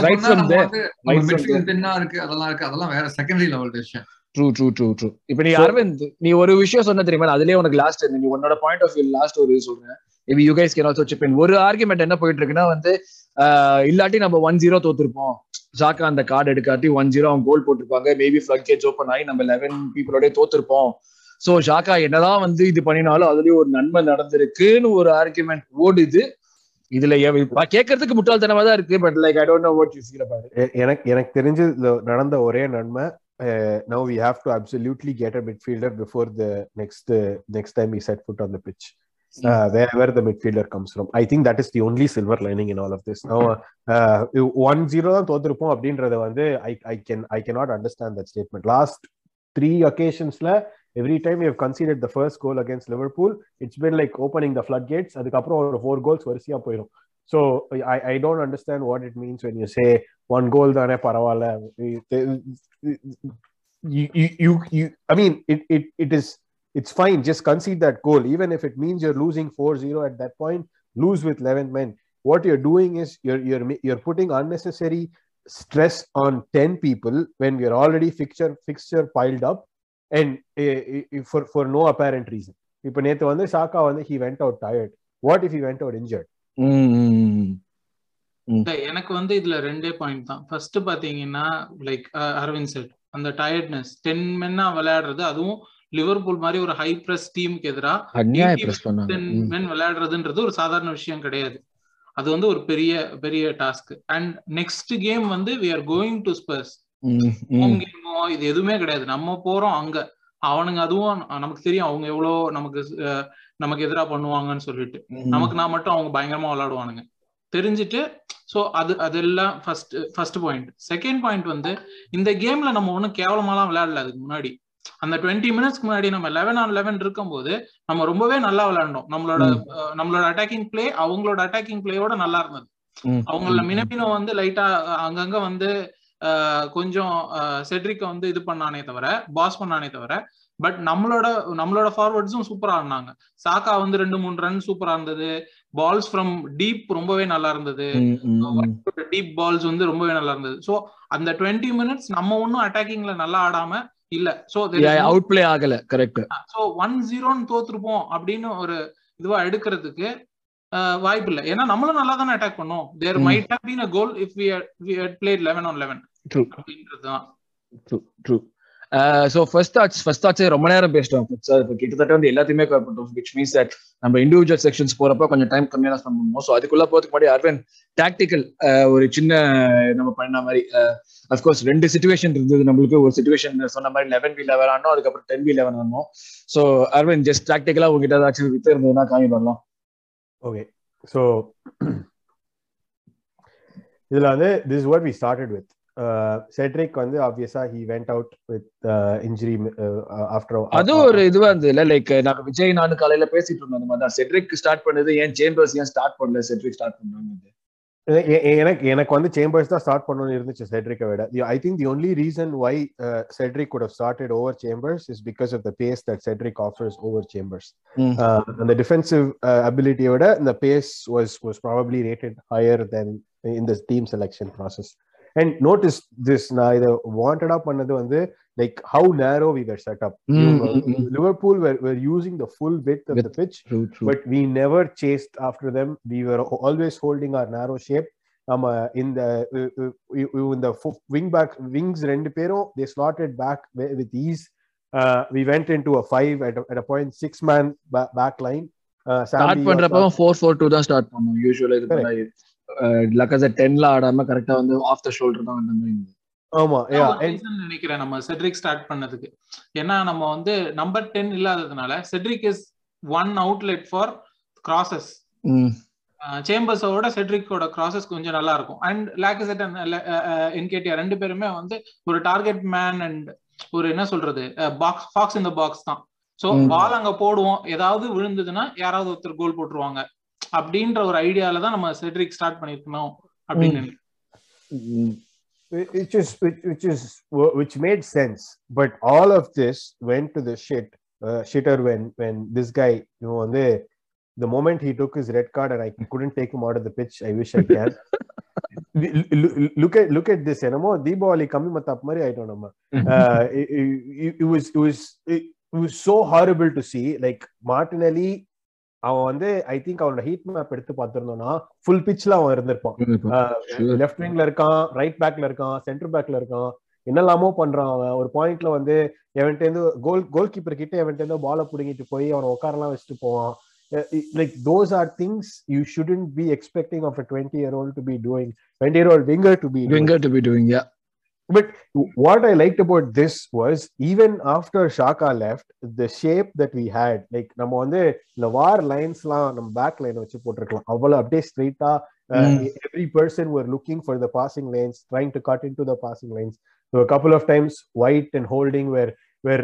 ரைட் ஃப்ரம் தேர் மிட்ஃபீல்ட் இருக்கு அதெல்லாம் இருக்கு. அதெல்லாம் வேற secondary level decision true true true true இப்ப நீ அரவிந்த் நீ ஒரு விஷயம் சொன்ன தெரியுமா? அதுலயே உனக்கு லாஸ்ட் நீ உன்னோட பாயிண்ட் ஆஃப் வியூ லாஸ்ட் ஒரு சொல்றேன். Maybe you guys can also chip ஒரு ஆர்குமெண்ட் என்ன போயிட்டு இருக்குன்னா வந்து இல்லாட்டி நம்ம ஒன் ஜீரோ தோத்துருப்போம். ஜாக்கா அந்த கார்டு எடுக்காட்டி ஒன் ஜீரோ அவங்க கோல் போட்டிருப்பாங்க. மேபி ஃபிளட் கேஜ் ஓப்பன் ஆகி நம்ம லெவன் பீப்புளோடய தோத்துருப்போம். சோ ஷாக்கா என்னதான் வந்து இது பண்ணினாலும் அதுலயும் ஒரு நன்மை நடந்திருக்குன்னு ஒரு ஆர்குமெண்ட் ஓடுது. இதுல கேட்கறதுக்கு முட்டாள்தனமா தான் இருக்கு but like I don't know what you feel about எனக்கு எனக்கு தெரிஞ்சு நடந்த ஒரே நன்மை uh, now we have to absolutely get a midfielder before the next uh, next time we set foot on the pitch. Uh, wherever the midfielder comes from. I think that is the only silver lining in all of this. Now, one zero தான் தோத்துருப்போம் அப்படின்றத வந்து I I can I cannot understand that statement last three ஒகேஷன்ஸ்ல every time you considered the first goal against Liverpool it's been like opening the floodgates அதுக்கப்புறம் ஒரு four goals வரிசையா போயிடும் So I I don't understand what it means when you say one goal தானே பரவாயில்ல you, you, I mean, it, it, it is, it's fine. Just concede that goal, even if it means you're losing 4-0 at that point. Lose with 11 men. What you're doing is you're you're you're putting unnecessary stress on 10 people when we're already fixture fixture piled up, and uh, for for no apparent reason. இப்போ நேத்து வந்து ஷாக்கா வந்து he went out tired what if he went out injured எனக்கு வந்து இதுல ரெண்டே point தான். ஃபர்ஸ்ட் பாத்தீங்கன்னா லைக் அரவிந்த் செட் அந்த டயர்ட்னஸ் டென் மென்னா விளையாடுறது அதுவும் லிவர்பூல் மாதிரி ஒரு ஹை பிரஸ் டீமுக்கு எதிராக டென் மென் விளையாடுறதுன்றது ஒரு சாதாரண விஷயம் கிடையாது. அது வந்து ஒரு பெரிய பெரிய டாஸ்க் அண்ட் நெக்ஸ்ட் கேம் வந்து we are going to Spurs இது எதுவுமே கிடையாது. நம்ம போறோம் அங்க. அவனுங்க அதுவும் நமக்கு தெரியும். அவங்க எவ்வளவு நமக்கு நமக்கு எதிராக பண்ணுவாங்கன்னு சொல்லிட்டு. நமக்கு நான் மட்டும் அவங்க பயங்கரமா விளையாடுவானுங்க. தெரிஞ்சுட்டு ஸோ அது அதெல்லாம் first first point second point வந்து இந்த கேம்ல நம்ம ஒன்றும் கேவலமாலாம் விளையாடல அதுக்கு முன்னாடி. அந்த டுவெண்ட்டி மினிட்ஸ்க்கு முன்னாடி நம்ம லெவன் ஆன் லெவன் இருக்கும்போது நம்ம ரொம்பவே நல்லா விளையாண்டோம். நம்மளோட நம்மளோட அட்டாக்கிங் பிளே அவங்களோட அட்டாக்கிங் பிளேயோட நல்லா இருந்தது. அவங்கள மினமினோ வந்து லைட்டா அங்கங்க வந்து கொஞ்சம் செட்ரிக்க வந்து இது பண்ணானே தவிர பாஸ் பண்ணானே தவிர பட் நம்மளோட நம்மளோட ஃபார்வர்ட்ஸும் சூப்பரா இருந்தாங்க சாக்கா வந்து ரெண்டு மூணு ரன் சூப்பரா இருந்தது. பால்ஸ் ஃப்ரம் டீப் ரொம்பவே நல்லா இருந்தது. டீப் பால்ஸ் வந்து ரொம்பவே நல்லா இருந்தது. சோ அந்த டுவெண்ட்டி மினிட்ஸ் நம்ம ஒன்னும் அட்டாக்கிங்ல நல்லா ஆடாம இல்ல. சோ அவுட் பிளே ஆகல. கரெக்ட் சோ ஒன் ஜீரோன்னு தோத்துருப்போம் அப்படின்னு ஒரு இதுவா எடுக்கிறதுக்கு வாய்ப்பு இல்ல. ஏன்னா நம்மளும் நல்லா தானே அட்டாக் பண்ணோம் there might have been a goal if we we had played 11 on 11 true அப்படின்றதுதான். True true so first thoughts first தாட்ஸே ரொம்ப நேரம் பேசிட்டோம். சார் இப்போ கிட்டத்தட்ட வந்து எல்லாத்தையுமே கவர் பண்ணிட்டோம் விச் மீன்ஸ் தட் நம்ம இண்டிவிஜுவல் செக்ஷன்ஸ் போறப்ப கொஞ்சம் டைம் கம்மியாக தான் ஸ்பெண்ட் பண்ணுவோம். ஸோ அதுக்குள்ள போறதுக்கு முன்னாடி அரவிந்த் டாக்டிக்கல் ஒரு சின்ன நம்ம பண்ண மாதிரி அஃப்கோர்ஸ் ரெண்டு சுச்சுவேஷன் இருந்தது. நம்மளுக்கு ஒரு சுச்சுவேஷன் சொன்ன மாதிரி லெவன் வி லெவன் ஆனோம் அதுக்கப்புறம் டென் வி லெவன் ஆனோம் ஸோ அரவிந்த் ஜஸ்ட் டாக்டிக்கலா உங்ககிட்ட ஏதாச்சும் வித்து இருந்ததுன்னா காமி பண்ணலாம் ஓகே ஸோ இதுல வந்து this what we started with Cedric வந்து ஆப்வியஸா he went out with injury after அது ஒரு இதுவா இருந்தது இல்ல லைக் நாங்க விஜய் நானு காலையில பேசிட்டு இருந்தோம். அந்த மாதிரி தான். செட்ரிக் ஸ்டார்ட் பண்ணது ஏன் சேம்பர்ஸ் ஏன் ஸ்டார்ட் பண்ணல? செட்ரிக் ஸ்டார்ட் பண்றாங்க எனக்கு எனக்கு வந்து சேம்பர்ஸ் தான் ஸ்டார்ட் பண்ணணும்னு இருந்துச்சு செட்ரிக்கை விட. I think the only reason why Cedric got started over Chambers is because of the pace that Cedric offers over Chambers அந்த டிஃபென்சிவ் அபிலிட்டியை விட இந்த pace was was probably rated higher than in the team selection process and notice this நான் இதை வாண்டடா பண்ணது வந்து like how narrow we were set up Liverpool were using the full width of the pitch but we never chased after them we were always holding our narrow shape நம்ம இந்த இந்த wing back wings ரெண்டு பேரும் they slotted back with ease we went into a five at a point six man back line start பண்றப்ப four four two தான் start பண்ணும். யூஸ்வலா இது லக்கஸ டென்ல ஆடாம கரெக்டா வந்து ஆஃப் த ஷோல்டர் தான் அந்த மாதிரி ஆமா நினைக்கிறேன் நம்ம செட்ரிக் ஸ்டார்ட் பண்ணதுக்கு. ஏன்னா நம்ம வந்து நம்பர் டென் இல்லாததுனால Cedric is one outlet for crosses சேம்பர்ஸோட செட்ரிக்கோட கிராசஸ் கொஞ்சம் நல்லா இருக்கும். அண்ட் லேக்கசெட் என்கேடிஆர் ரெண்டு பேருமே வந்து ஒரு டார்கெட் மேன் அண்ட் ஒரு என்ன சொல்றது பாக்ஸ் ஃபாக்ஸ் இந்த பாக்ஸ் தான். சோ பால் அங்க போடுவோம். ஏதாவது விழுந்ததுன்னா யாராவது ஒருத்தர் கோல் போட்டுருவாங்க. அப்படின்ற ஒரு ஐடியால தான் நம்ம செட்ரிக் ஸ்டார்ட் பண்ணிருக்கணும் அப்படின்னு which is which, which is which made sense but all of this went to the shit uh, shitter when when this guy you know on the the moment he took his red card and I couldn't take him out of the pitch I wish I can look at look at this என்னமோ தீபாவளி கம்மி மத்தாப் மாதிரி ஆயிட்டோம் நம்ம it was it was it was so horrible to see like Martinelli அவன் வந்து I think அவனோட heat map எடுத்து பார்த்திருந்தோம்னா ஃபுல் பிச்ல அவன் இருந்திருப்பான். லெஃப்ட் விங்ல இருக்கான் ரைட் பேக்ல இருக்கான் சென்டர் பேக்ல இருக்கான். என்னெல்லாமோ பண்றான் அவன். ஒரு பாயிண்ட்ல வந்து எவன்ட்டு இருந்து கோல் கோல் கீப்பர் கிட்ட எவன்ட்டு இருந்து பாலை பிடிங்கிட்டு போய் அவனை உட்காரலாம் வச்சுட்டு போவான். Like those are things you shouldn't be expecting of a twenty year old to be doing twenty year old winger to be winger to be doing yeah But what I liked about this was even after Shaka left, the shape that we had, like நம்ம வந்து இந்த வார் லைன்ஸ்லாம் நம்ம back line வச்சு போட்டிருக்கலாம் அவ்வளவு அப்படியே ஸ்ட்ரெயிட்டா every person were looking for the passing lines trying to cut into the passing lines a couple of times white and holding were were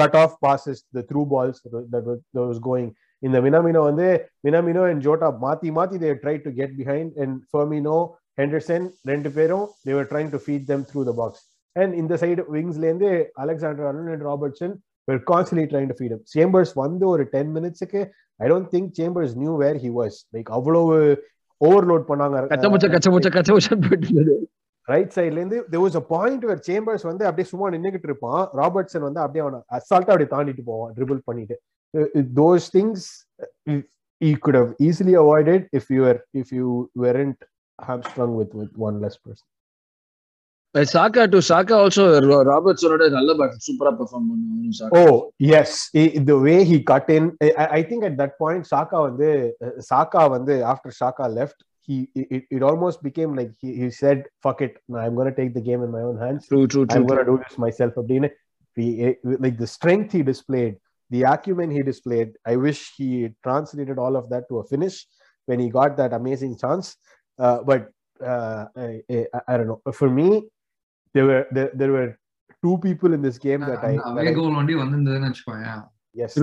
cut off passes the through balls that was, that was going in the Minamino வந்து Minamino and Jota மாத்தி மாத்தி they tried to get behind and Firmino Henderson ரெண்டு பேரும் they were trying to feed them through the box and இந்த side விங்ஸ்ல இருந்து Alexander Arnold and Robertson were constantly trying to feed Chambers வந்து ஒரு ten மினிட்ஸுக்கு I don't think Chambers knew where he was like அவ்வளவு overload பண்ணாங்க. Right சைட்ல இருந்து there was a point where Chambers வந்து அப்படியே சும்மா நின்னுகிட்டு இருப்பான். ராபர்ட்சன் வந்து அப்படியே அவனை அசால்ட்டா அப்படியே தாண்டிட்டு போவான் ட்ரிபிள் பண்ணிட்டு. Those things could have easily avoided if you were if you weren't hamstrung with with one less person. Saka to Saka also ராபர்ட்ஸனோட நல்ல பேட் சூப்பரா பெர்ஃபார்ம் பண்ணுவாங்க oh yes the way he cut in I think at that point Saka வந்து சாக்கா வந்து after Saka left he it, it almost became like he, he said fuck it i'm going to take the game in my own hands true true, true i'm going to do this myself அப்படின்னு like the strength he displayed the acumen he displayed i wish he translated all of that to a finish when he got that amazing chance Uh, but uh, I, I, I don't know. For me there were there, there were two people in this game that I away goal வண்டி வந்திருந்ததுன்னு வச்சுக்கோங்க yes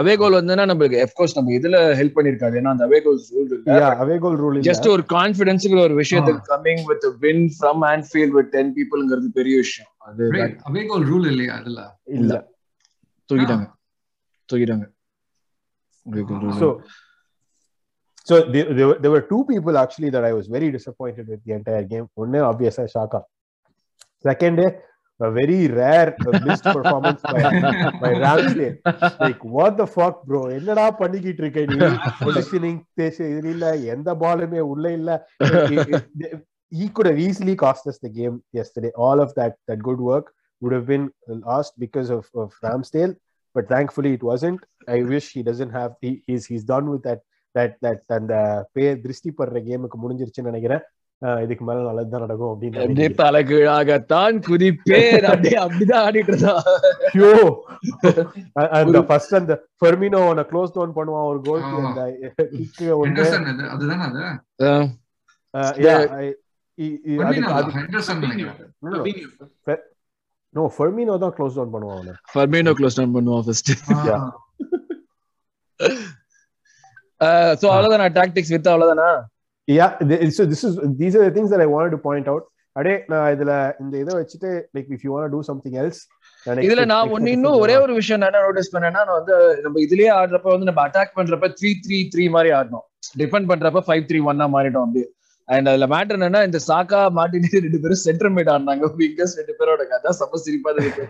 அவே கோல் வந்தா நம்மளுக்கு of course நம்ம இதுல help பண்ணிருக்காது ஏன்னா அந்த அவே கோல் ரூல் இல்ல. Yeah away goal rule just ஒரு கான்ஃபிடன்ஸ்க்கு ஒரு விஷயத்துக்கு coming with win from Anfield with 10 பீப்புள்ங்கிறது பெரிய விஷயம். அது அவே கோல் ரூல் இல்லையா அதுல? இல்ல. தூக்கிட்டாங்க. தூக்கிட்டாங்க. so so there, there, were, there were two people actually that I was very disappointed with the entire game. One obviously Shaka. Second, a very rare uh, missed performance by, by Ramsdale. Like what the fuck, bro? என்னடா பண்ணிக்கிட்டு இருக்க நீ positioning பேச இது இல்ல எந்த பாலுமே உள்ள இல்ல he could have easily cost us the game yesterday. All of that that good work would have been lost because of, of Ramsdale. But thankfully, it wasn't. I wish he doesn't have. He, he's he's done with that that that அந்த பேர் திருஷ்டி படுற கேமுக்கு முடிஞ்சிருச்சுன்னு நினைக்கிறேன். இதுக்கு மேல நல்லதுதான் நடக்கும் அப்படின்னு நினைக்கிறேன். தலைகீழாகத்தான் குதிப்பேன் அப்படியே அப்படிதான் ஆடிட்டு இருந்தா. ஐயோ! அந்த ஃபர்ஸ்ட் அந்த ஃபெர்மினோ அவனை க்ளோஸ் டவுன் பண்ணுவான் ஒரு கோல். அந்த கிக் அதுதானே அது? ஃபெர்மினோ. நோ தான் க்ளோஸ் டவுன் பண்ணுவான் அவனை. ஃபர்மினோ க்ளோஸ் டவுன் பண்ணுவான் ஃபர்ஸ்ட் Yeah. சோ அவ்வளவுதானா டாக்டிக்ஸ் வித் அவ்வளவுதானா? Yeah th- so this is these are the things that i wanted to point out. அடே நான் இதுல இந்த இதை வச்சுட்டு like if you want to something else இதுல நான் ஒன்னு இன்னும் ஒரே ஒரு விஷயம் நான் என்ன நோட்டீஸ் பண்ணேன்னா வந்து நம்ம இதுலயே ஆடுறப்ப வந்து நம்ம அட்டாக் பண்றப்ப த்ரீ த்ரீ த்ரீ மாதிரி ஆடணும். டிஃபெண்ட் பண்றப்ப ஃபைவ் த்ரீ ஒன்னா மாறிட்டோம் அப்படியே. அண்ட் அதுல மேட்டர் என்னன்னா இந்த சாக்கா மாட்டினே ரெண்டு பேரும் சென்டர் மீட் ஆடினாங்க. விங்கர்ஸ் ரெண்டு பேரோட கதை சம சிரிப்பா இருக்கு.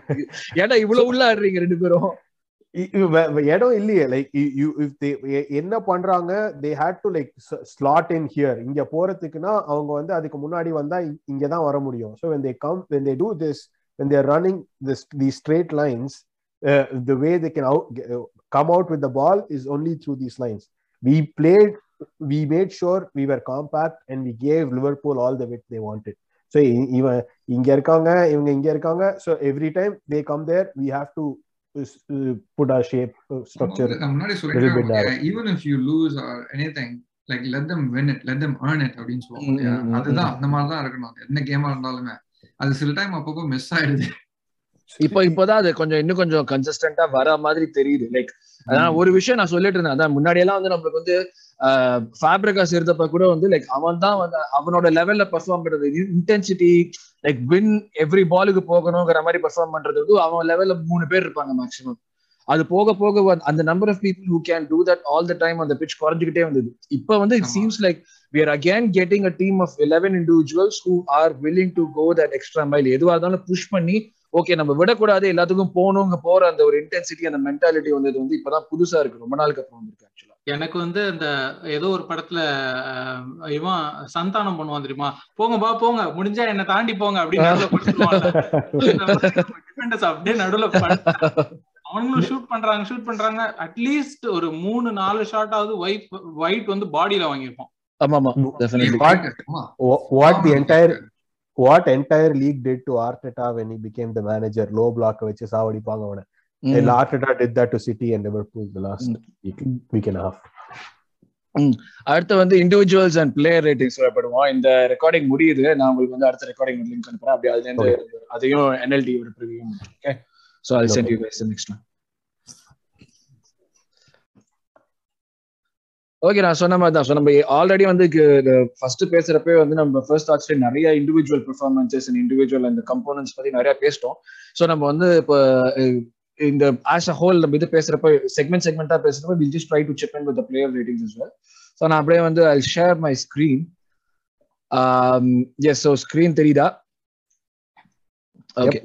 ஏன்டா இவ்வளவு உள்ள ஆடுறீங்க ரெண்டு பேரும்? இடம் இல்லையே லைக் என்ன பண்றாங்க they had to like slot in here இங்க போறதுக்குன்னா அவங்க வந்து அதுக்கு முன்னாடி வந்தா இங்க தான் வர முடியும் so when they come when they do this when they're running this the straight lines the way they can out come out with the ball is only through these lines we played we made sure we were compact and we gave Liverpool all the width they wanted so இவன் இங்க இருக்காங்க இவங்க இங்க இருக்காங்க so every time they come there we have to put our shape uh, structure little bit சொல்லிட்டேன். Even if you lose or anything like let them win it let them earn it அப்படின்னு சொல்லுவாங்க அதுதான் அந்த மாதிரி தான் இருக்கணும் என்ன கேமா இருந்தாலுமே. அது சில டைம் அப்பப்போ மிஸ் ஆயிடுது. இப்போ இப்போதான் அது கொஞ்சம் இன்னும் கொஞ்சம் கன்சிஸ்டன்டா வர மாதிரி தெரியுது. லைக் அதான் ஒரு விஷயம் நான் சொல்லிட்டு இருந்தேன். அதான் முன்னாடி எல்லாம் வந்து நம்மளுக்கு வந்து ஃபேப்ரிகாஸ் இருந்தப்ப கூட வந்து லைக் அவன் தான் வந்து அவனோட லெவல்ல பெர்ஃபார்ம் பண்றது. இன்டென்சிட்டி லைக் வின் எவ்ரி பாலுக்கு போகணுங்கிற மாதிரி பெர்ஃபார்ம் பண்றது வந்து அவன் லெவல்ல மூணு பேர் இருப்பாங்க மேக்ஸிமம் அது போக போக அந்த number of people who can do that all the time அந்த பிச் குறைஞ்சிக்கிட்டே வந்தது. இப்போ வந்து it. Seems like we are again getting a team of 11 individuals who are willing to go that extra mile. எதுவா இருந்தாலும் புஷ் பண்ணி okay நம்ம விடக்கூடாது எல்லாத்துக்கும் போகணுங்க போற அந்த ஒரு இன்டென்சிட்டி அந்த மென்டாலிட்டி வந்தது வந்து இப்பதான் புதுசா இருக்கு. ரொம்ப நாளுக்கு அப்புறம் வந்திருக்கு ஆக்சுவலா எனக்கு வந்து இந்த ஏதோ ஒரு படத்துல இவன் சந்தானம் பண்ணுவான் தெரியுமா? போங்க பா போங்க முடிஞ்சா என்ன தாண்டி போங்க அப்படின்னு அப்படியே நடுவுல அவங்களும் ஷூட் பண்றாங்க ஷூட் பண்றாங்க. அட்லீஸ்ட் ஒரு மூணு நாலு ஷாட் ஆகுது ஒயிட் ஒயிட் வந்து பாடியில வாங்கியிருப்போம் ஆமா ஆமா. டெஃபினெட்லி ஆமா. Wha- what entire league did to Arteta when he became the manager? Low block வச்சு சாவடிப்பாங்க அவனை. And Arteta did that to City and Liverpool the last Mm. week, week and a half. அடுத்து வந்து individuals and player ratings வரப்படுவோம் இந்த recording முடியுது. நான் உங்களுக்கு வந்து அடுத்த ரெக்கார்டிங் லிங்க் அனுப்புறேன். அப்படி அதுல இருந்து அதையும் NLD preview okay so I sent you guys next okay நான் சொன்ன மாதிரி தான் ஸோ நம்ம ஆல்ரெடி வந்து ஃபர்ஸ்ட் பேசுறப்பே வந்து நம்ம ஃபர்ஸ்ட் ஆட்ஸ்ல நிறைய இண்டிவிஜுவல் பெர்ஃபார்மன்சஸ் அண்ட் இண்டிவிஜுவல் அந்த கம்போனன்ட்ஸ் பத்தி நிறைய பேசிட்டோம். ஸோ நம்ம வந்து இப்போ இந்த ஆஸ் அ ஹோல் நம்ம இது பேசுறப்ப செக்மெண்ட் செக்மெண்டா பேசுறப்ப will just try to check in with player ratings as well. So நான் அப்படியே வந்து I share my screen yes so screen தெரியுதா? ஓகே.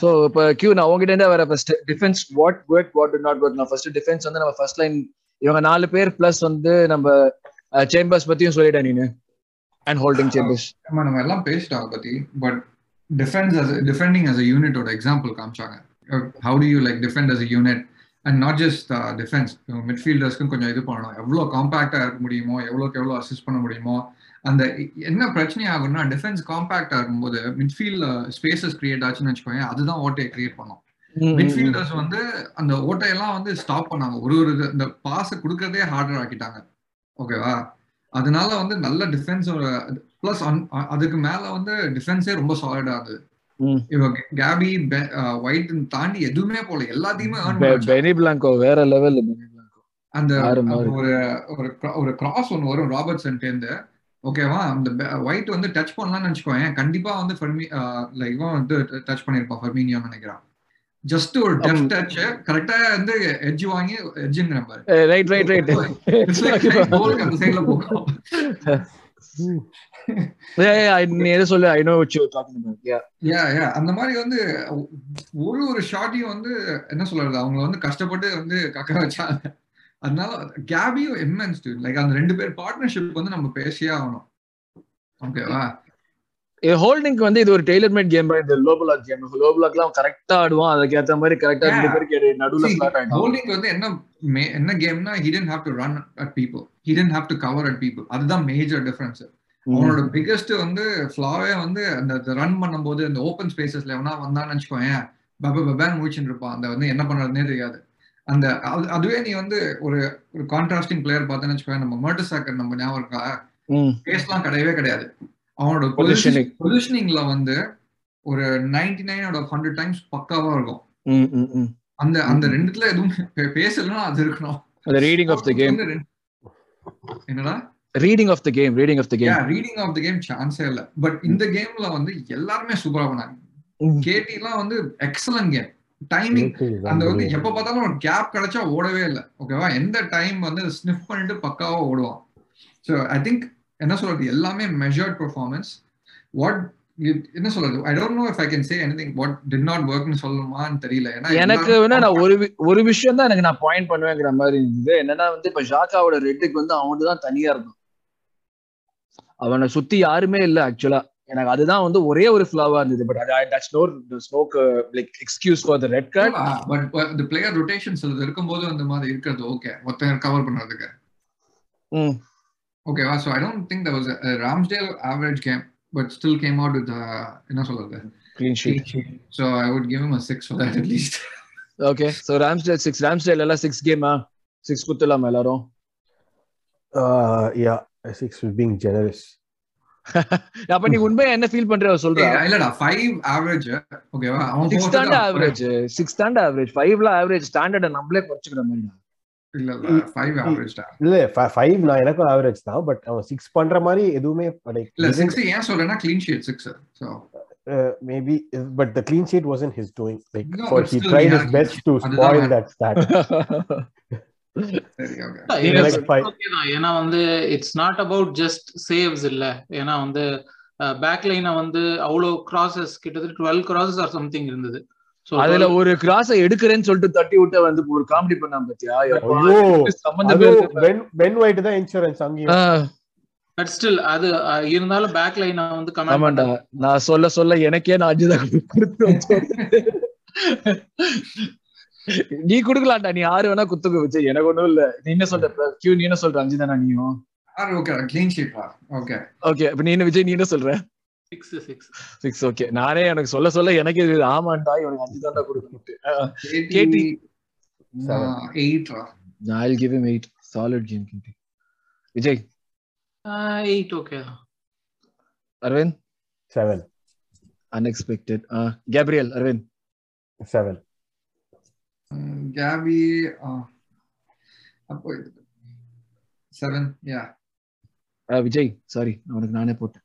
ஸோ இப்போ கியூ நான் உங்ககிட்ட இருந்தே வர first defence what work what not work நான் ஃபர்ஸ்ட் டிஃபென்ஸ் வந்து நம்ம ஃபர்ஸ்ட் லைன் இவங்க நாலு பேர் பிளஸ் வந்து நம்ம சேம்பர்ஸ் பத்தியும் சொல்லிட்டேன் நீனு. அண்ட் ஹோல்டிங் சேம்பர்ஸ் ஆமா நம்ம எல்லாம் பேசிட்டோம் பத்தி. But defence as defending as a யூனிட்டோட example காமிச்சாங்க. How do you like defend as a unit and not just defence மிட்ஃபீல்டர்ஸ்க்கும் கொஞ்சம் இது பண்ணணும். எவ்வளோ காம்பாக்டாக இருக்க முடியுமோ எவ்வளோக்கு எவ்வளோ அசிஸ்ட் பண்ண முடியுமோ அந்த என்ன பிரச்சனை ஆகும்னா டிஃபென்ஸ் காம்பாக்டாக இருக்கும்போது மிட்ஃபீல்ட் ஸ்பேசஸ் கிரியேட் ஆச்சுன்னு வச்சுக்கோங்க அதுதான் ஓட்டையை கிரியேட் பண்ணும். மிட்ஃபீல்டர்ஸ் வந்து அந்த ஓட்டையெல்லாம் வந்து ஸ்டாப் பண்ணாங்க. ஒரு ஒரு இந்த பாஸ் கொடுக்கறதே ஹார்டர் ஆக்கிட்டாங்க. ஓகேவா அதனால வந்து நல்ல டிஃபென்ஸ் பிளஸ் அதுக்கு மேல வந்து டிஃபென்ஸே ரொம்ப சாலிடா அது கேபி ஒயிட் தாண்டி எதுவுமே போல. எல்லாத்தையுமே. பெனி பிளாங்கோ வேற லெவல் அந்த. ஒரு ஒரு கிராஸ் ஒன்னு வரும் ராபர்ட்சன் இருந்து ஓகேவா அந்த ஒயிட் வந்து டச் பண்ணலாம்னு வச்சுக்கோங்க கண்டிப்பா வந்து ஃபர்மி லைக் வந்து டச் பண்ணிருப்பான் ஃபர்மீனியோன்னு நினைக்கிறான். ஜஸ்ட் ஒரு டெஃப் டச் கரெக்டா வந்து எட்ஜ் வாங்கி எட்ஜுங்கிற பாரு. Right right right It's like goal-க்கு அந்த சைடுல போகும். அந்த மாதிரி வந்து ஒரு ஒரு ஷாட்டையும் வந்து என்ன சொல்றது? அவங்க வந்து கஷ்டப்பட்டு வந்து கக்க வச்சாங்க. அதனால கேபியும் இம்மென்ஸ் லைக் அந்த ரெண்டு பேர் பார்ட்னர்ஷிப் வந்து நம்ம பேசியே ஆகணும். ஓகேவா ஹோல்டிங்க்கு வந்து இது ஒரு டெய்லர் மேட் கேம் இந்த லோ பிளாக் கேம் லோ பிளாக்லாம் கரெக்டா ஆடுவான். அதுக்கு ஏத்த மாதிரி கரெக்டா ரெண்டு பேருக்கு நடுவுல ஸ்லாட் ஆயிடும் ஹோல்டிங் வந்து என்ன என்ன கேம்னா he didn't have to run at people. He didn't have to cover at people. அதுதான் மேஜர் டிஃபரன்ஸ் அவனோட பிக்கெஸ்ட் வந்து ஃபிளாவே வந்து அந்த ரன் பண்ணும்போது அந்த ஓப்பன் ஸ்பேசஸ்ல எவனா வந்தான்னு வச்சுக்கோயேன் பப பபான்னு முடிச்சுட்டு இருப்பான். அந்த வந்து என்ன பண்றதுனே தெரியாது. அந்த அது- அதுவே நீ வந்து ஒரு ஒரு கான்ட்ராஸ்டிங் பிளேயர் பார்த்தேன்னு வச்சுக்கோயேன் நம்ம மர்டர் சாக்கர் நம்ம ஞாபகம் இருக்கா? ம். பேஸ்லாம் கிடையவே கிடையாது. அவனோட Positioning. பொசிஷனிங்ல வந்து ஒரு ninety nine out of hundred times பக்காவா இருக்கும். ம் ம் ம். அந்த அந்த ரெண்டுத்துல எதுவும் பேசலன்னா அது இருக்கணும். அந்த ரீடிங் ஆஃப் த கேம் என்னடா? Reading of the game reading of the game reading of the game சான்ஸே இல்ல. பட் இந்த கேம்ல வந்து எல்லாருமே சூப்பரா பண்ணாங்க கேடி எல்லாம் வந்து எக்ஸலன்ட் கேம் டைமிங் அந்த வந்து எப்ப பார்த்தாலும் ஒரு கேப் கிடைச்சா ஓடவே இல்லை. ஓகேவா எந்த டைம் வந்து ஸ்னிஃப் பண்ணிட்டு பக்காவா ஓடுவான். ஸோ ஐ திங்க் என்ன சொல்றது? எல்லாமே மெஷர்ட் பெர்ஃபார்மன்ஸ் வாட் என்ன சொல்றது? I don't know if I can say anything what did not ஒர்க்னு சொல்லணுமான்னு தெரியல. ஏன்னா எனக்கு வேணா நான் ஒரு ஒரு விஷயம் தான் எனக்கு நான் பாயிண்ட் பண்ணுவேங்கிற மாதிரி இருந்தது. என்னன்னா வந்து இப்ப ஷாக்காவோட ரெட்டுக்கு வந்து அவனு தான் தனியா இருக்கும். அவனை சுத்தி யாருமே இல்ல ஆக்சுவலா எனக்கு அதுதான் வந்து ஒரே ஒரு ஃபிளாவா இருந்தது. But that's no smoke like excuse for the red card but இந்த பிளேயர் ரொட்டேஷன்ஸ் இருக்கும்போது அந்த மாதிரி இருக்கிறது ஓகே ஒருத்தர் கவர் பண்றதுக்கு. ம். ஓகேவா so I don't think that was Ramsdale average game but still came out with என்ன சொல்றது? Clean sheet so I would give him a six for that at least okay so Ramsdale six Ramsdale எல்லாம் six கேமா six குத்துலாமா எல்லாரும்? Yeah six being generous அப்ப நீ உண்மையா என்ன ஃபீல் பண்ற சொல்ற. இல்லடா ஃபைவ் ஆவரேஜ் ஓகேவா அவன் சிக்ஸ் போட்டது? தாண்டா அப்படியே- ஆவரேஜ் சிக்ஸ் தாண்டா ஆவரேஜ் ஃபைவ்ல ஆவரேஜ் ஸ்டாண்டர்ட நம்மளே குறைச்சிக்கிற மாதிரி. இல்ல ஃபைவ் நான் எனக்கும் ஆவரேஜ் தான். பட் அவன் சிக்ஸ் பண்ற மாதிரி எதுவுமே இல்ல சிக்ஸ் ஏன் சொல்றேன்னா clean sheet six so maybe but the clean sheet was in his doing like for but he tried his best to spoil. That stat. ஏன்னா வந்து it's not about just saves இல்ல. ஏன்னா வந்து பேக் லைனை வந்து அவ்வளவு கிராசஸ் கிட்டத்தட்ட twelve crosses or something இருந்தது. அதுல ஒரு கிராஸ எடுக்கிறேன்னு சொல்லிட்டு தட்டி விட்டு வந்து ஒரு காமெடி பண்ணான் பாத்தியா தான் இன்சூரன்ஸ் அங்கேயும். பட் ஸ்டில் அது இருந்தாலும் பேக் லைனை வந்து கமெண்ட் நான் சொல்ல சொல்ல எனக்கே நான் அஞ்சுதான் கொடுத்து வச்சேன். நீ குடுக்கலாம்டா. நீ ஆறு வேணா குத்துக்க வச்சு. எனக்கு ஒண்ணும் இல்ல. நீ என்ன சொல்ற கியூ நீ என்ன சொல்ற? அஞ்சு தானா நீயும் ஓகே ஓகே ஓகே அப்ப நீ என்ன விஜய் நீ என்ன சொல்ற? சிக்ஸ் சிக்ஸ் சிக்ஸ் ஓகே நானே எனக்கு சொல்ல சொல்ல எனக்கு இது ஆமாண்டா இவனுக்கு அஞ்சு தான்டா கொடுக்கணும். KT Seven. Eight I'll give him eight. Solid game, KT. Vijay, eight okay Arvind, seven unexpected. Uh, Gabriel, Arvind. Seven Gabi அப்போ seven yeah Uh, Vijay, sorry, அவனுக்கு நானே போட்டேன்.